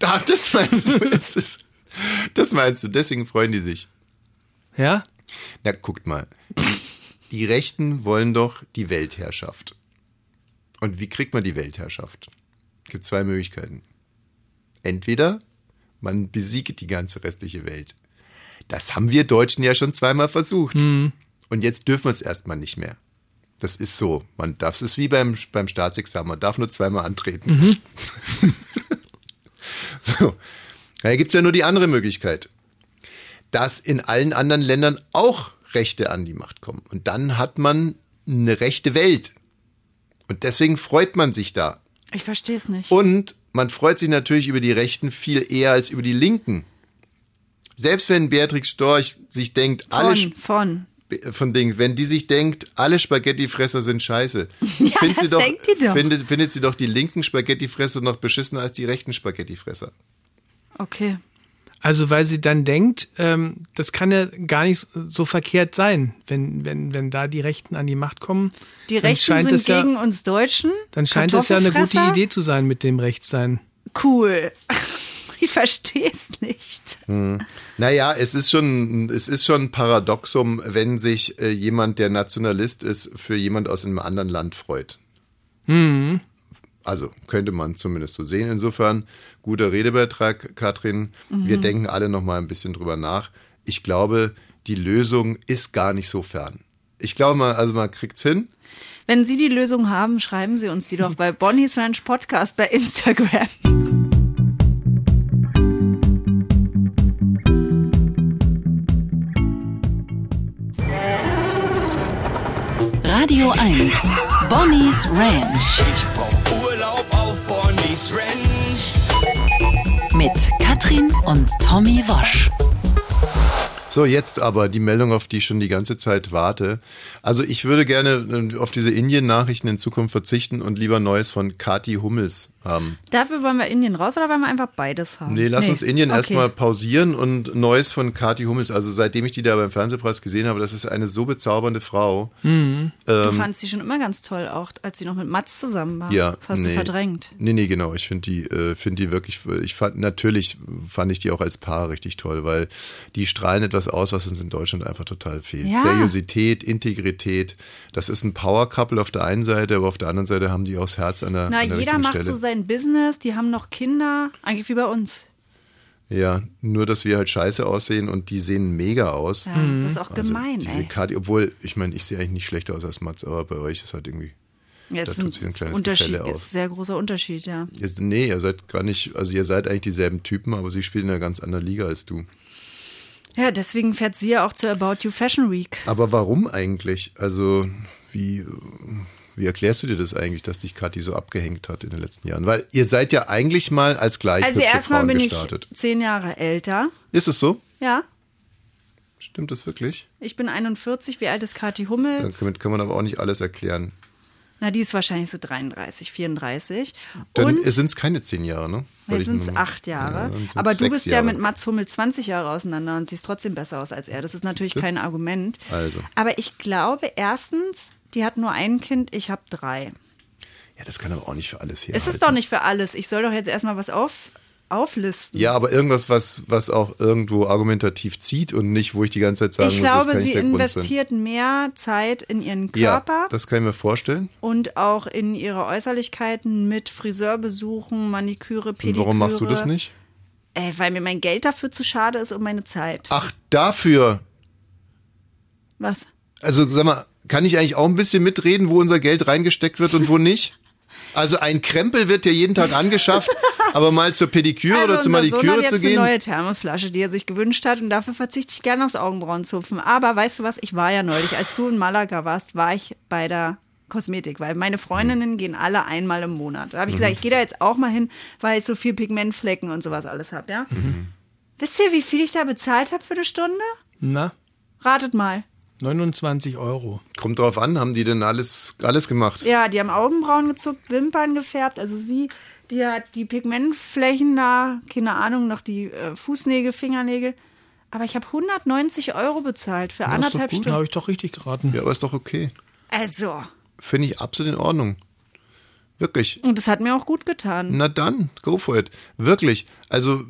Ach, das meinst du? Ist, das meinst du, deswegen freuen die sich. Ja? Na, guckt mal. Die Rechten wollen doch die Weltherrschaft. Und wie kriegt man die Weltherrschaft? Es gibt zwei Möglichkeiten. Entweder man besiegt die ganze restliche Welt. Das haben wir Deutschen ja schon zweimal versucht. Und jetzt dürfen wir es erstmal nicht mehr. Das ist so. Man darf es ist wie beim, beim Staatsexamen. Man darf nur zweimal antreten. [laughs] so. Da gibt es ja nur die andere Möglichkeit dass in allen anderen Ländern auch Rechte an die Macht kommen. Und dann hat man eine rechte Welt. Und deswegen freut man sich da. Ich verstehe es nicht. Und man freut sich natürlich über die Rechten viel eher als über die Linken. Selbst wenn Beatrix Storch sich denkt, alle von, von. Ding, wenn die sich denkt, alle Spaghettifresser sind scheiße, [laughs] findet, das sie doch, denkt die doch. Findet, findet sie doch die linken Spaghettifresser noch beschissener als die rechten Spaghettifresser. Okay. Also weil sie dann denkt, ähm, das kann ja gar nicht so verkehrt sein, wenn, wenn, wenn da die Rechten an die Macht kommen. Die Rechten scheint sind ja, gegen uns Deutschen. Dann scheint es ja eine gute? Idee zu sein mit dem Rechtsein. Cool. Ich verstehe es nicht. Naja, es ist schon, es ist schon ein Paradoxum, wenn sich äh, jemand, der Nationalist ist, für jemand aus einem anderen Land freut. Also könnte man zumindest so sehen. Insofern guter Redebeitrag, Katrin. Wir denken alle noch mal ein bisschen drüber nach. Ich glaube, die Lösung ist gar nicht so fern. Ich glaube mal, also man kriegt's hin. Wenn Sie die Lösung haben, schreiben Sie uns die doch bei [laughs] Bonnie's Ranch Podcast bei Instagram. Radio 1. Bonnie's Ranch Ich brauch Urlaub auf Bonnie's Ranch. mit Katrin und Tommy Wosch. So, jetzt aber die Meldung, auf die ich schon die ganze Zeit warte. Also ich würde gerne äh, auf diese Indien-Nachrichten in Zukunft verzichten und lieber Neues von Kati Hummels haben. Dafür wollen wir Indien raus oder wollen wir einfach beides haben? Nee, lass uns Indien okay. erstmal pausieren und Neues von Kati Hummels. Also seitdem ich die da beim Fernsehpreis gesehen habe, das ist eine so bezaubernde Frau. Du fandst sie schon immer ganz toll, auch als sie noch mit Mats zusammen war. Ja, Das hast nee. du verdrängt. Nee, nee, genau. Ich finde die, äh, finde die wirklich, ich fand, natürlich fand ich die auch als Paar richtig toll, weil die strahlen etwas aus, was uns in Deutschland einfach total fehlt. Ja. Seriosität, Integrität. Das ist ein Power-Couple auf der einen Seite, aber auf der anderen Seite haben die auch das Herz an der, Na, an der jeder richtigen macht Stelle. so sein Business, die haben noch Kinder, eigentlich wie bei uns. ja, nur, dass wir halt scheiße aussehen und die sehen mega aus. Ja, Das ist auch gemein, Also diese ey. Kati, obwohl, ich meine, ich sehe eigentlich nicht schlechter aus als Mats, aber bei euch ist halt irgendwie. Ja, es da ist tut sich ein kleines Unterschied, Gefälle auf. ist ein sehr großer Unterschied, ja. Ihr, nee, ihr seid gar nicht, also ihr seid eigentlich dieselben Typen, aber sie spielen in einer ganz anderen Liga als du. Ja, deswegen fährt sie ja auch zur About You Fashion Week. Aber warum eigentlich? Also, wie, wie erklärst du dir das eigentlich, dass dich Kathi so abgehängt hat in den letzten Jahren? Weil ihr seid ja eigentlich mal als gleich Also erstmal Frauen bin ich gestartet. zehn Jahre älter. Ist es so? Ja, Stimmt das wirklich? ich bin 41. Wie alt ist Kathi Ja, Hummels? Damit kann man aber auch nicht alles erklären. Na, die ist wahrscheinlich so 33, 34. Dann sind es keine zehn Jahre, ne? Weil ich sind es acht Jahre. Ja, dann Aber du bist ja Jahre. mit Mats Hummels 20 Jahre auseinander und siehst trotzdem besser aus als er. Das ist natürlich Siehste? kein Argument. Also. Aber ich glaube, erstens, die hat nur ein Kind, ich habe drei. Ja, das kann aber auch nicht für alles her. Es ist doch nicht für alles. Ich soll doch jetzt erstmal was auf, auflisten. Ja, aber irgendwas, was, was auch irgendwo argumentativ zieht und nicht, wo ich die ganze Zeit sagen ich muss, das glaube, kann sie nicht der Grund sein. investiert mehr Zeit in ihren Ja, Körper das kann ich mir vorstellen. und auch in ihre Äußerlichkeiten mit Friseurbesuchen, Maniküre, Und Pediküre. warum machst du das nicht? Äh, weil mir mein Geld dafür zu schade ist und meine Zeit. Ach, dafür. Was? Also sag mal, kann ich eigentlich auch ein bisschen mitreden, wo unser Geld reingesteckt wird und wo nicht? Also ein Krempel wird ja jeden Tag angeschafft, [laughs] aber mal zur Pediküre oder zur Also unser Sohn hat jetzt zu eine gehen. neue Thermosflasche, die er sich gewünscht hat und dafür verzichte ich gerne aufs Augenbrauenzupfen. Aber weißt du was, ich war ja neulich, als du in Malaga warst, war ich bei der Kosmetik, weil meine Freundinnen gehen alle einmal im Monat. Da habe ich gesagt, ich gehe da jetzt auch mal hin, weil ich so viel Pigmentflecken und sowas alles habe, ja? Wisst ihr, wie viel ich da bezahlt habe für eine Stunde? Na? Ratet mal. 29 Euro. Kommt drauf an, haben die denn alles, alles gemacht? Ja, die haben Augenbrauen gezuckt, Wimpern gefärbt. Also sie, die hat die Pigmentflächen da, keine Ahnung, noch die äh, Fußnägel, Fingernägel. Aber ich habe 190 Euro bezahlt für Ja, anderthalb gut, Stunden. habe ich doch richtig geraten. Ja, aber ist doch okay. Also, Finde ich absolut in Ordnung. Wirklich. und das hat mir auch gut getan. Na dann, go for it. Wirklich. Also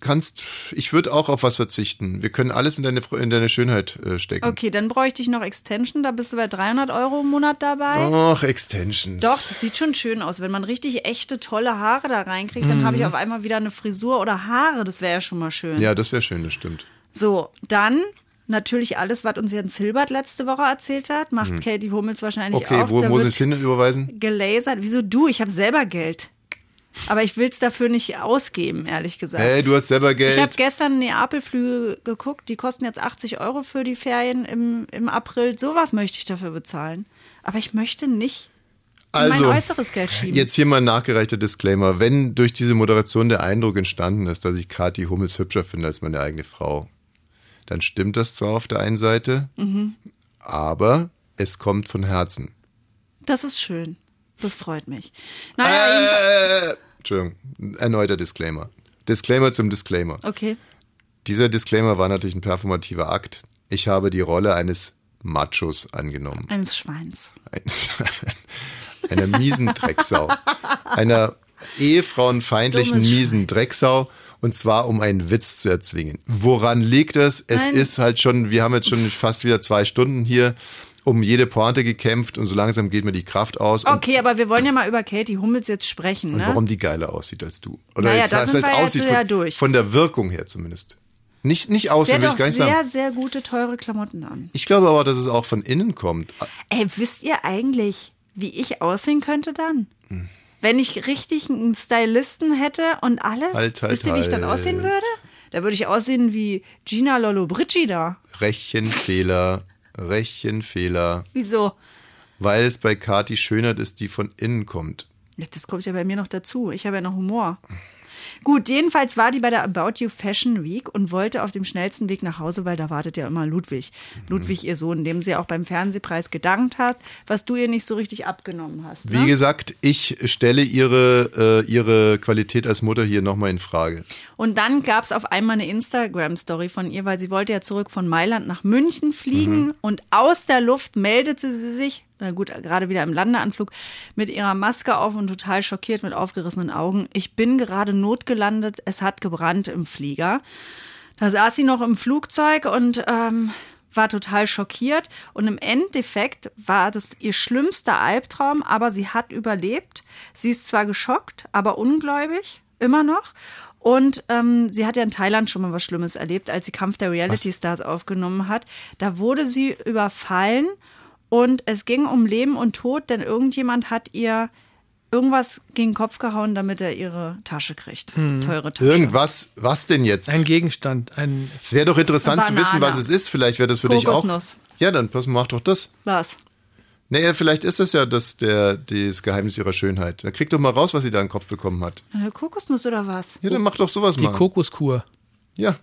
kannst, ich würde auch auf was verzichten. Wir können alles in deine, in deine Schönheit äh, stecken. Okay, dann bräuchte ich noch Extension, da bist du bei 300 Euro im Monat dabei. Och, Extensions. Doch, das sieht schon schön aus. Wenn man richtig echte, tolle Haare da reinkriegt, dann Mhm. habe ich auf einmal wieder eine Frisur oder Haare. Das wäre ja schon mal schön. Ja, das wäre schön, das stimmt. So, dann natürlich alles, was uns Jens Hilbert letzte Woche erzählt hat, macht Hm. Katie Hummels wahrscheinlich Okay, auch. wo Da muss ich es hin überweisen? Gelasert. Wieso du? Ich habe selber Geld. Aber ich will es dafür nicht ausgeben, ehrlich gesagt. Hey, du hast selber Geld. Ich habe gestern Neapelflüge geguckt, die kosten jetzt 80 Euro für die Ferien im, im April. Sowas möchte ich dafür bezahlen. Aber ich möchte nicht Also, mein äußeres Geld schieben. Jetzt hier mal ein nachgereichter Disclaimer. Wenn durch diese Moderation der Eindruck entstanden ist, dass ich Kathi Hummels hübscher finde als meine eigene Frau, dann stimmt das zwar auf der einen Seite, Mhm. aber es kommt von Herzen. Das ist schön. Das freut mich. Naja, Äh, Entschuldigung, erneuter Disclaimer. Disclaimer zum Disclaimer. okay. Dieser Disclaimer war natürlich ein performativer Akt. Ich habe die Rolle eines Machos angenommen. Eines Schweins. Eines, einer miesen Drecksau. Einer ehefrauenfeindlichen Dummes miesen Drecksau. Und zwar, um einen Witz zu erzwingen. Woran liegt es? Es Nein. ist halt schon, wir haben jetzt schon fast wieder zwei Stunden hier um jede Pointe gekämpft und so langsam geht mir die Kraft aus. Okay, aber wir wollen ja mal über Katie Hummels jetzt sprechen, und ne? warum die geiler aussieht als du. Oder Naja, jetzt, was halt aussieht ja von, durch. von der Wirkung her zumindest. Nicht, nicht hat will ich gar nicht sehr, sagen. sehr gute, teure Klamotten an. Ich glaube aber, dass es auch von innen kommt. Ey, wisst ihr eigentlich, wie ich aussehen könnte dann? Wenn ich richtig einen Stylisten hätte und alles? Halt, halt, wisst ihr, wie ich dann halt. aussehen würde? Da würde ich aussehen wie Gina Lollobrigida. Rechenfehler, Rechenfehler. Wieso? Weil es bei Kati Schönheit ist, die von innen kommt. Das kommt ja bei mir noch dazu. Ich habe ja noch Humor. Gut, jedenfalls war die bei der About You Fashion Week und wollte auf dem schnellsten Weg nach Hause, weil da wartet ja immer Ludwig. Ludwig, ihr Sohn, dem sie auch beim Fernsehpreis gedankt hat, was du ihr nicht so richtig abgenommen hast. Wie Ne? gesagt, ich stelle ihre, äh, ihre Qualität als Mutter hier nochmal in Frage. Und dann gab es auf einmal eine Instagram-Story von ihr, weil sie wollte ja zurück von Mailand nach München fliegen Mhm. und aus der Luft meldete sie sich, na gut, gerade wieder im Landeanflug, mit ihrer Maske auf und total schockiert mit aufgerissenen Augen. Ich bin gerade notgelandet, es hat gebrannt im Flieger. Da saß sie noch im Flugzeug und ähm, war total schockiert. Und im Endeffekt war das ihr schlimmster Albtraum, aber sie hat überlebt. Sie ist zwar geschockt, aber ungläubig, immer noch. Und ähm, sie hat ja in Thailand schon mal was Schlimmes erlebt, als sie Kampf der Reality Stars aufgenommen hat. Da wurde sie überfallen und es ging um Leben und Tod, denn irgendjemand hat ihr irgendwas gegen den Kopf gehauen, damit er ihre Tasche kriegt. Hm. Teure Tasche. Irgendwas, was denn jetzt? Ein Gegenstand, ein Es wäre doch interessant zu wissen, was es ist. Vielleicht wäre das für dich auch. Kokosnuss. Ja, dann pass, mach doch das. Was? Nee, vielleicht ist das ja das, der, das Geheimnis ihrer Schönheit. Dann krieg doch mal raus, was sie da in den Kopf bekommen hat. Eine Kokosnuss oder was? Ja, dann mach doch sowas die mal. Kokoskur. Ja,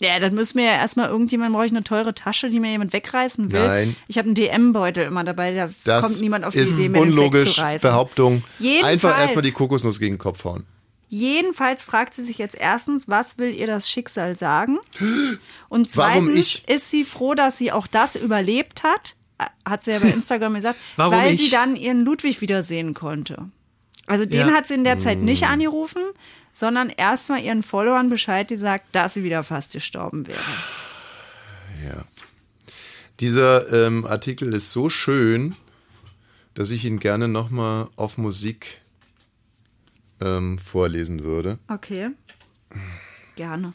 Ja, dann müssen wir ja erstmal irgendjemand, brauche ich eine teure Tasche, die mir jemand wegreißen will. Nein. Ich habe einen DM-Beutel immer dabei, da das kommt niemand auf die ist Idee, mir den unlogisch. wegzureißen. Behauptung. Jedenfalls. Einfach erstmal die Kokosnuss gegen den Kopf hauen. Jedenfalls fragt sie sich jetzt erstens, was will ihr das Schicksal sagen? Und Warum zweitens ich? ist sie froh, dass sie auch das überlebt hat, hat sie ja bei [laughs] Instagram gesagt, Warum weil ich? sie dann ihren Ludwig wiedersehen konnte. Also den Ja. hat sie in der Zeit nicht angerufen, sondern erstmal ihren Followern Bescheid gesagt, dass sie wieder fast gestorben wäre. Ja. Dieser ähm, Artikel ist so schön, dass ich ihn gerne nochmal auf Musik ähm, vorlesen würde. Okay. Gerne.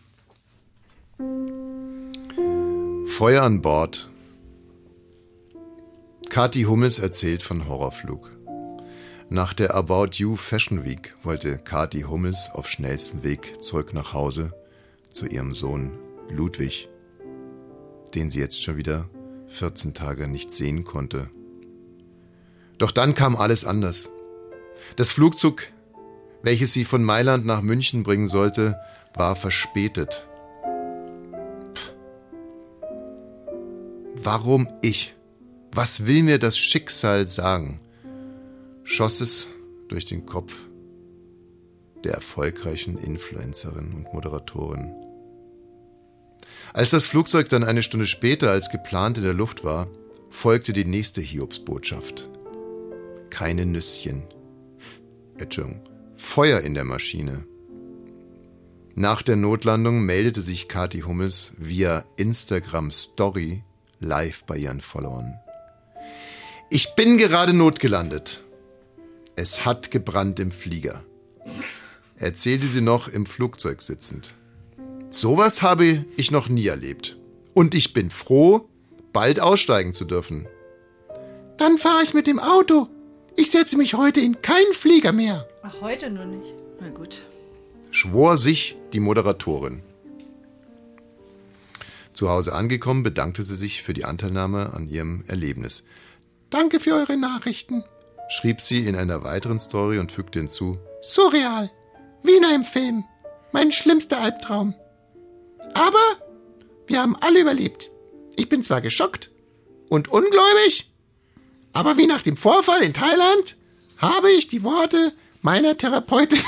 Feuer an Bord. Kathi Hummels erzählt von Horrorflug. Nach der About You Fashion Week wollte Kathi Hummels auf schnellstem Weg zurück nach Hause zu ihrem Sohn Ludwig, den sie jetzt schon wieder 14 Tage nicht sehen konnte. Doch dann kam alles anders. Das Flugzeug, welches sie von Mailand nach München bringen sollte, war verspätet. Warum ich? Was will mir das Schicksal sagen? Schoss es durch den Kopf der erfolgreichen Influencerin und Moderatorin. Als das Flugzeug dann eine Stunde später als geplant in der Luft war, folgte die nächste Hiobsbotschaft. Keine Nüsschen. Entschuldigung. Feuer in der Maschine. Nach der Notlandung meldete sich Kathi Hummels via Instagram Story live bei ihren Followern. Ich bin gerade notgelandet. Es hat gebrannt im Flieger. Erzählte sie noch im Flugzeug sitzend. Sowas habe ich noch nie erlebt. Und ich bin froh, bald aussteigen zu dürfen. Dann fahre ich mit dem Auto. Ich setze mich heute in keinen Flieger mehr, Ach, heute nur nicht. Na gut. schwor sich die Moderatorin. Zu Hause angekommen, bedankte sie sich für die Anteilnahme an ihrem Erlebnis. Danke für eure Nachrichten, schrieb sie in einer weiteren Story und fügte hinzu. Surreal, wie in einem Film. Mein schlimmster Albtraum. Aber wir haben alle überlebt. Ich bin zwar geschockt und ungläubig, aber wie nach dem Vorfall in Thailand habe ich die Worte meiner Therapeutin.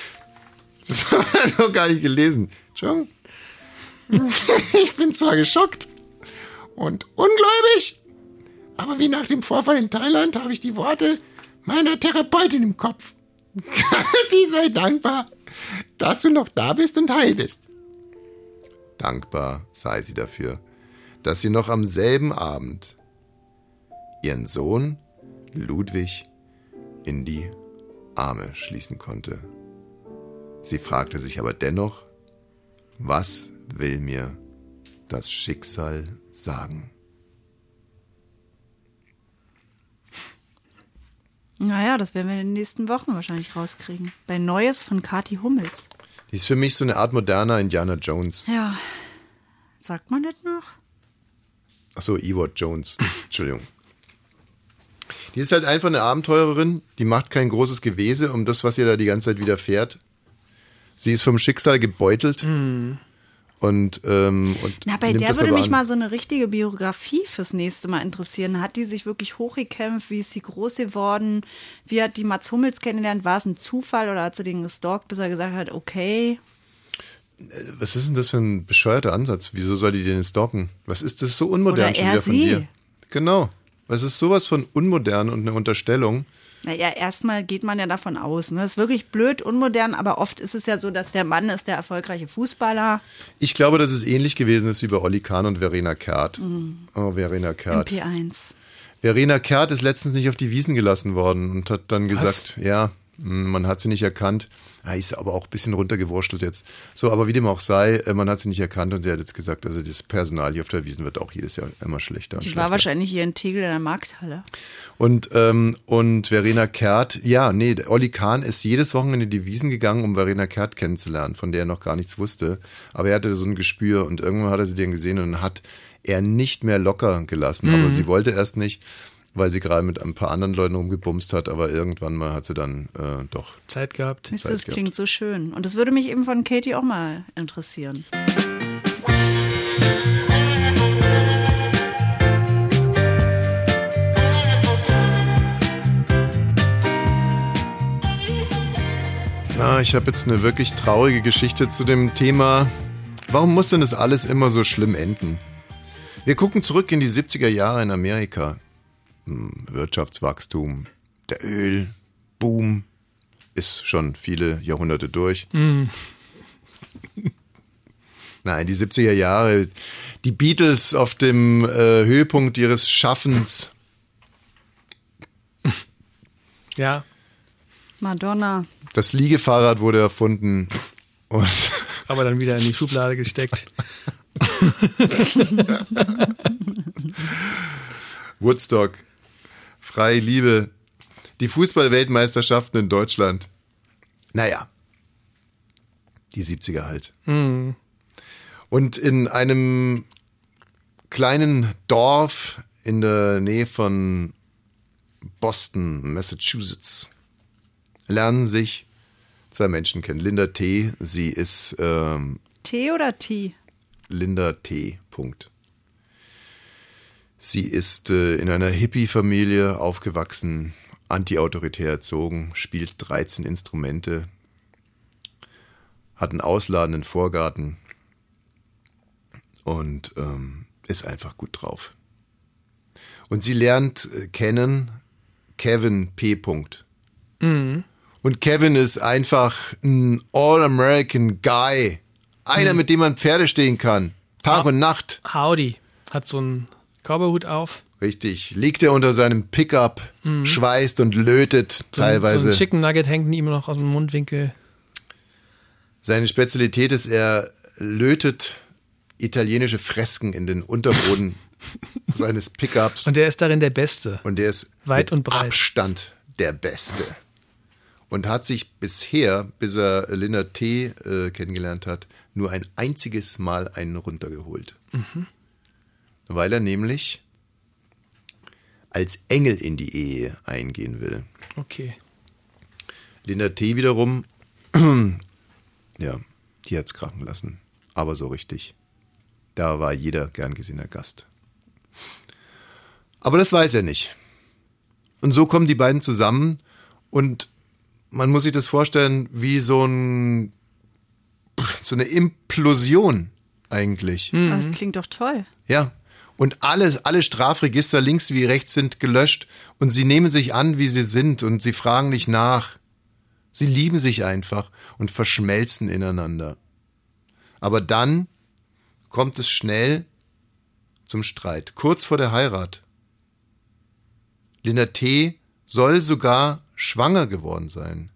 [laughs] das habe ich noch gar nicht gelesen. Entschuldigung. [laughs] Ich bin zwar geschockt und ungläubig, aber wie nach dem Vorfall in Thailand habe ich die Worte meiner Therapeutin im Kopf. [laughs] Die sei dankbar, dass du noch da bist und heil bist. Dankbar sei sie dafür, dass sie noch am selben Abend ihren Sohn Ludwig in die Arme schließen konnte. Sie fragte sich aber dennoch, was will mir das Schicksal sagen? Naja, das werden wir in den nächsten Wochen wahrscheinlich rauskriegen. Bei Neues von Kathi Hummels. Die ist für mich so eine Art moderner Indiana Jones. Ja. Sagt man das noch? Achso, Ewart Jones. [laughs] Entschuldigung. Die ist halt einfach eine Abenteurerin, die macht kein großes Gewese um das, was ihr da die ganze Zeit widerfährt. Sie ist vom Schicksal gebeutelt. Und, ähm, und Na, bei der würde mich an. mal so eine richtige Biografie fürs nächste Mal interessieren. Hat die sich wirklich hochgekämpft? Wie ist sie groß geworden? Wie hat die Mats Hummels kennengelernt? War es ein Zufall oder hat sie den gestalkt, bis er gesagt hat, okay? Was ist denn das für ein bescheuerter Ansatz? Wieso soll die den stalken? Was ist das so unmodern Oder schon er wieder von sie. dir? Genau. Was ist sowas von unmodern und eine Unterstellung? Naja, erstmal geht man ja davon aus. Ne? Das ist wirklich blöd, unmodern, aber oft ist es ja so, dass der Mann ist der erfolgreiche Fußballer Ich glaube, dass es ähnlich gewesen ist wie bei Olli Kahn und Verena Kehrt. Mhm. Oh, Verena Kehrt. P1. Verena Kehrt ist letztens nicht auf die Wiesen gelassen worden und hat dann gesagt, ja, man hat sie nicht erkannt. Ja, ist aber auch ein bisschen runtergewurschtelt jetzt. So, aber wie dem auch sei, äh, man hat sie nicht erkannt und sie hat jetzt gesagt, also das Personal hier auf der Wiesen wird auch jedes Jahr immer schlechter Die schlechter. war wahrscheinlich hier in Tegel in der Markthalle. Und, ähm, und Verena Kehrt, ja, nee, Olli Kahn ist jedes Wochenende in die Wiesen gegangen, um Verena Kehrt kennenzulernen, von der er noch gar nichts wusste. Aber er hatte so ein Gespür und irgendwann hat er sie dann gesehen und hat er nicht mehr locker gelassen. Aber sie wollte erst nicht, weil sie gerade mit ein paar anderen Leuten rumgebumst hat, aber irgendwann mal hat sie dann äh, doch. Zeit gehabt. Zeit Das gehabt. klingt so schön. Und das würde mich eben von Katie auch mal interessieren. Na, ich habe jetzt eine wirklich traurige Geschichte zu dem Thema. Warum muss denn das alles immer so schlimm enden? Wir gucken zurück in die 70er Jahre in Amerika. Wirtschaftswachstum, der Ölboom ist schon viele Jahrhunderte durch. [laughs] Nein, die 70er Jahre, die Beatles auf dem äh, Höhepunkt ihres Schaffens. [laughs] Ja. Madonna. Das Liegefahrrad wurde erfunden. Und [laughs] Aber dann wieder in die Schublade gesteckt. Woodstock, freie Liebe, die Fußballweltmeisterschaften in Deutschland. Naja, die 70er halt. Und in einem kleinen Dorf in der Nähe von Boston, Massachusetts, lernen sich zwei Menschen kennen. Linda T., sie ist ähm, T oder T? Linda T. Punkt. Sie ist äh, in einer Hippie-Familie aufgewachsen, antiautoritär erzogen, spielt 13 Instrumente, hat einen ausladenden Vorgarten und ähm, ist einfach gut drauf. Und sie lernt äh, kennen Kevin P. Punkt. Und Kevin ist einfach ein All-American Guy. Einer, mit dem man Pferde stehen kann. Tag und Nacht. Howdy. Hat so einen Cowboyhut auf. Richtig. Liegt er unter seinem Pickup, schweißt und lötet So, teilweise. So ein Chicken Nugget hängt ihm noch aus dem Mundwinkel. Seine Spezialität ist, er lötet italienische Fresken in den Unterboden [laughs] seines Pickups. Und der ist darin der Beste. Und der ist Weit mit und breit. Abstand der Beste. Und hat sich bisher, bis er Linda T. Äh, kennengelernt hat, nur ein einziges Mal einen runtergeholt. Mhm. Weil er nämlich als Engel in die Ehe eingehen will. Okay. Linda T. wiederum, [clears throat] ja, die hat's krachen lassen. Aber so richtig. Da war jeder gern gesehener Gast. Aber das weiß er nicht. Und so kommen die beiden zusammen und man muss sich das vorstellen wie so ein, so eine Implosion eigentlich. Aber Das klingt doch toll. Ja. Und alles, alle Strafregister links wie rechts sind gelöscht und sie nehmen sich an, wie sie sind und sie fragen nicht nach. Sie lieben sich einfach und verschmelzen ineinander. Aber dann kommt es schnell zum Streit, kurz vor der Heirat. Linda T. soll sogar schwanger geworden sein.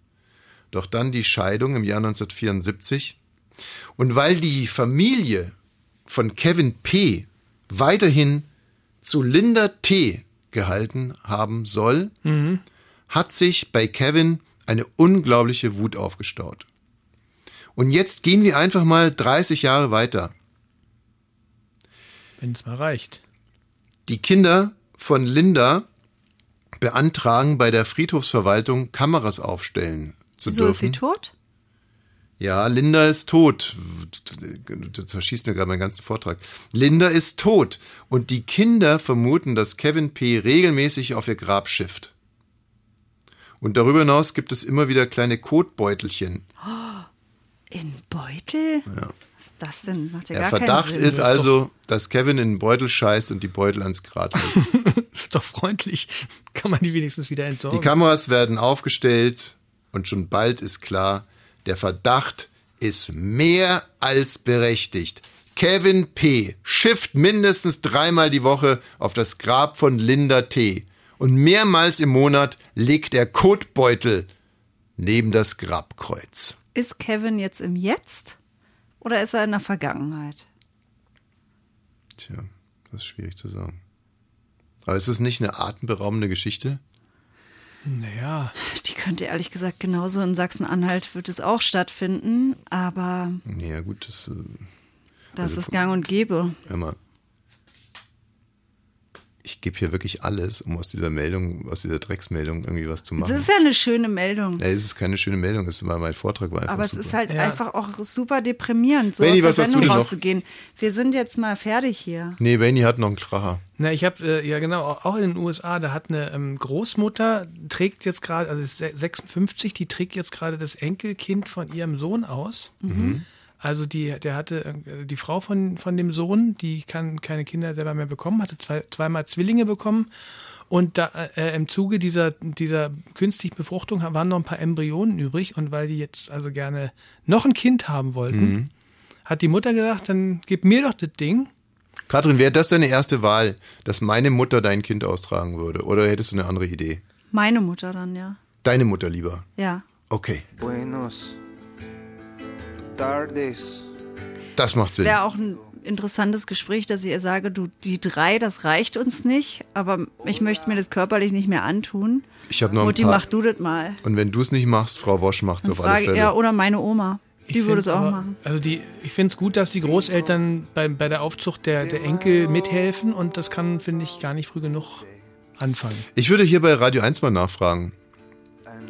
Doch dann die Scheidung im Jahr 1974. Und weil die Familie von Kevin P. weiterhin zu Linda T. gehalten haben soll, hat sich bei Kevin eine unglaubliche Wut aufgestaut. Und jetzt gehen wir einfach mal 30 Jahre weiter. Wenn es mal reicht. Die Kinder von Linda beantragen bei der Friedhofsverwaltung Kameras aufstellen zu So ist sie dürfen. tot? Ja, Linda ist tot. Du zerschießt mir gerade meinen ganzen Vortrag. Linda ist tot. Und die Kinder vermuten, dass Kevin P. regelmäßig auf ihr Grab schifft. Und darüber hinaus gibt es immer wieder kleine Kotbeutelchen. In Beutel? Was ist das denn? Macht ja Der gar Verdacht keinen Sinn. ist also, dass Kevin in den Beutel scheißt und die Beutel ans Grat hält. [laughs] Ist doch freundlich. Kann man die wenigstens wieder Die entsorgen. Kameras werden aufgestellt und schon bald ist klar, der Verdacht ist mehr als berechtigt. Kevin P. schifft mindestens dreimal die Woche auf das Grab von Linda T. Und mehrmals im Monat legt er Kotbeutel neben das Grabkreuz. Ist Kevin jetzt im Jetzt oder ist er in der Vergangenheit? Tja, das ist schwierig zu sagen. Aber ist es nicht eine atemberaubende Geschichte? Naja, Die könnte ehrlich gesagt genauso in Sachsen-Anhalt wird es auch stattfinden, aber Ja, gut, das äh, das Also ist gang und gäbe. immer. Ich gebe hier wirklich alles, um aus dieser Meldung, aus dieser Drecksmeldung irgendwie was zu Das machen. ist ja eine schöne Meldung. Ja, es ist keine schöne Meldung, es ist mal mein Vortrag war einfach Aber es super. ist halt Ja. einfach auch super deprimierend, so Benni, aus der Sendung rauszugehen. Wir sind jetzt mal fertig hier. Nee, Benny hat noch einen Kracher. Na, ich habe, äh, ja genau, auch in den USA, da hat eine ähm, Großmutter, trägt jetzt gerade, also ist se- 56, die trägt jetzt gerade das Enkelkind von ihrem Sohn aus. Also die, der hatte, äh, die Frau von, von dem Sohn, die kann keine Kinder selber mehr bekommen, hatte zwei, zweimal Zwillinge bekommen. Und da, äh, im Zuge dieser, dieser künstlichen Befruchtung waren noch ein paar Embryonen übrig. Und weil die jetzt also gerne noch ein Kind haben wollten, hat die Mutter gesagt, dann gib mir doch das Ding. Katrin, wäre das deine erste Wahl, dass meine Mutter dein Kind austragen würde? Oder hättest du eine andere Idee? Meine Mutter dann, ja. Deine Mutter lieber. Ja. Okay, Buenos tardes. das macht Sinn. Wäre auch ein interessantes Gespräch, dass ich ihr sage, du, die drei, das reicht uns nicht, aber ich möchte mir das körperlich nicht mehr antun. Ich habe noch ein Mutti, paar. mach du das mal. Und wenn du es nicht machst, Frau Wosch macht es auf alle Frage, Fälle. ja, oder meine Oma. Die würde es auch aber- machen. Also die, ich finde es gut, dass die Großeltern bei, bei der Aufzucht der, der Enkel mithelfen und das kann, finde ich, gar nicht früh genug anfangen. Ich würde hier bei Radio 1 mal nachfragen,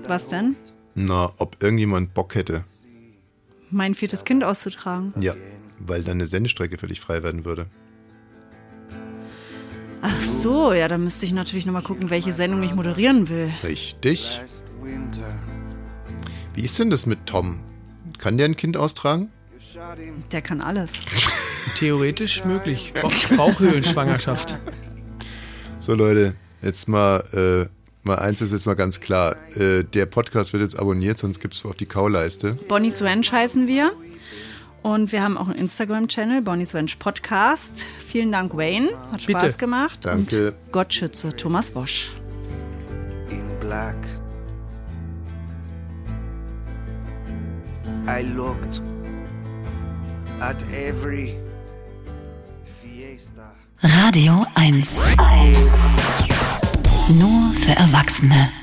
Was denn? na, ob irgendjemand Bock hätte. Mein viertes Kind auszutragen. Ja, weil dann eine Sendestrecke für dich frei werden würde. Ach so, ja, dann müsste ich natürlich nochmal gucken, welche Sendung ich moderieren will. Richtig. Wie ist denn das mit Tom? Kann der ein Kind austragen? Der kann alles. [laughs] Theoretisch möglich. Bauch- Bauchhöhlenschwangerschaft. So Leute, jetzt mal, äh, mal eins ist jetzt mal ganz klar. Äh, der Podcast wird jetzt abonniert, sonst gibt es auf die Kauleiste. Bonnie's Ranch heißen wir. Und wir haben auch einen Instagram-Channel, Bonnie's Ranch Podcast. Vielen Dank, Wayne. Hat Spaß Bitte. gemacht. Danke. Und Gott schütze Thomas Wosch. in black. I looked at every fiesta. Radio 1. Nur für Erwachsene.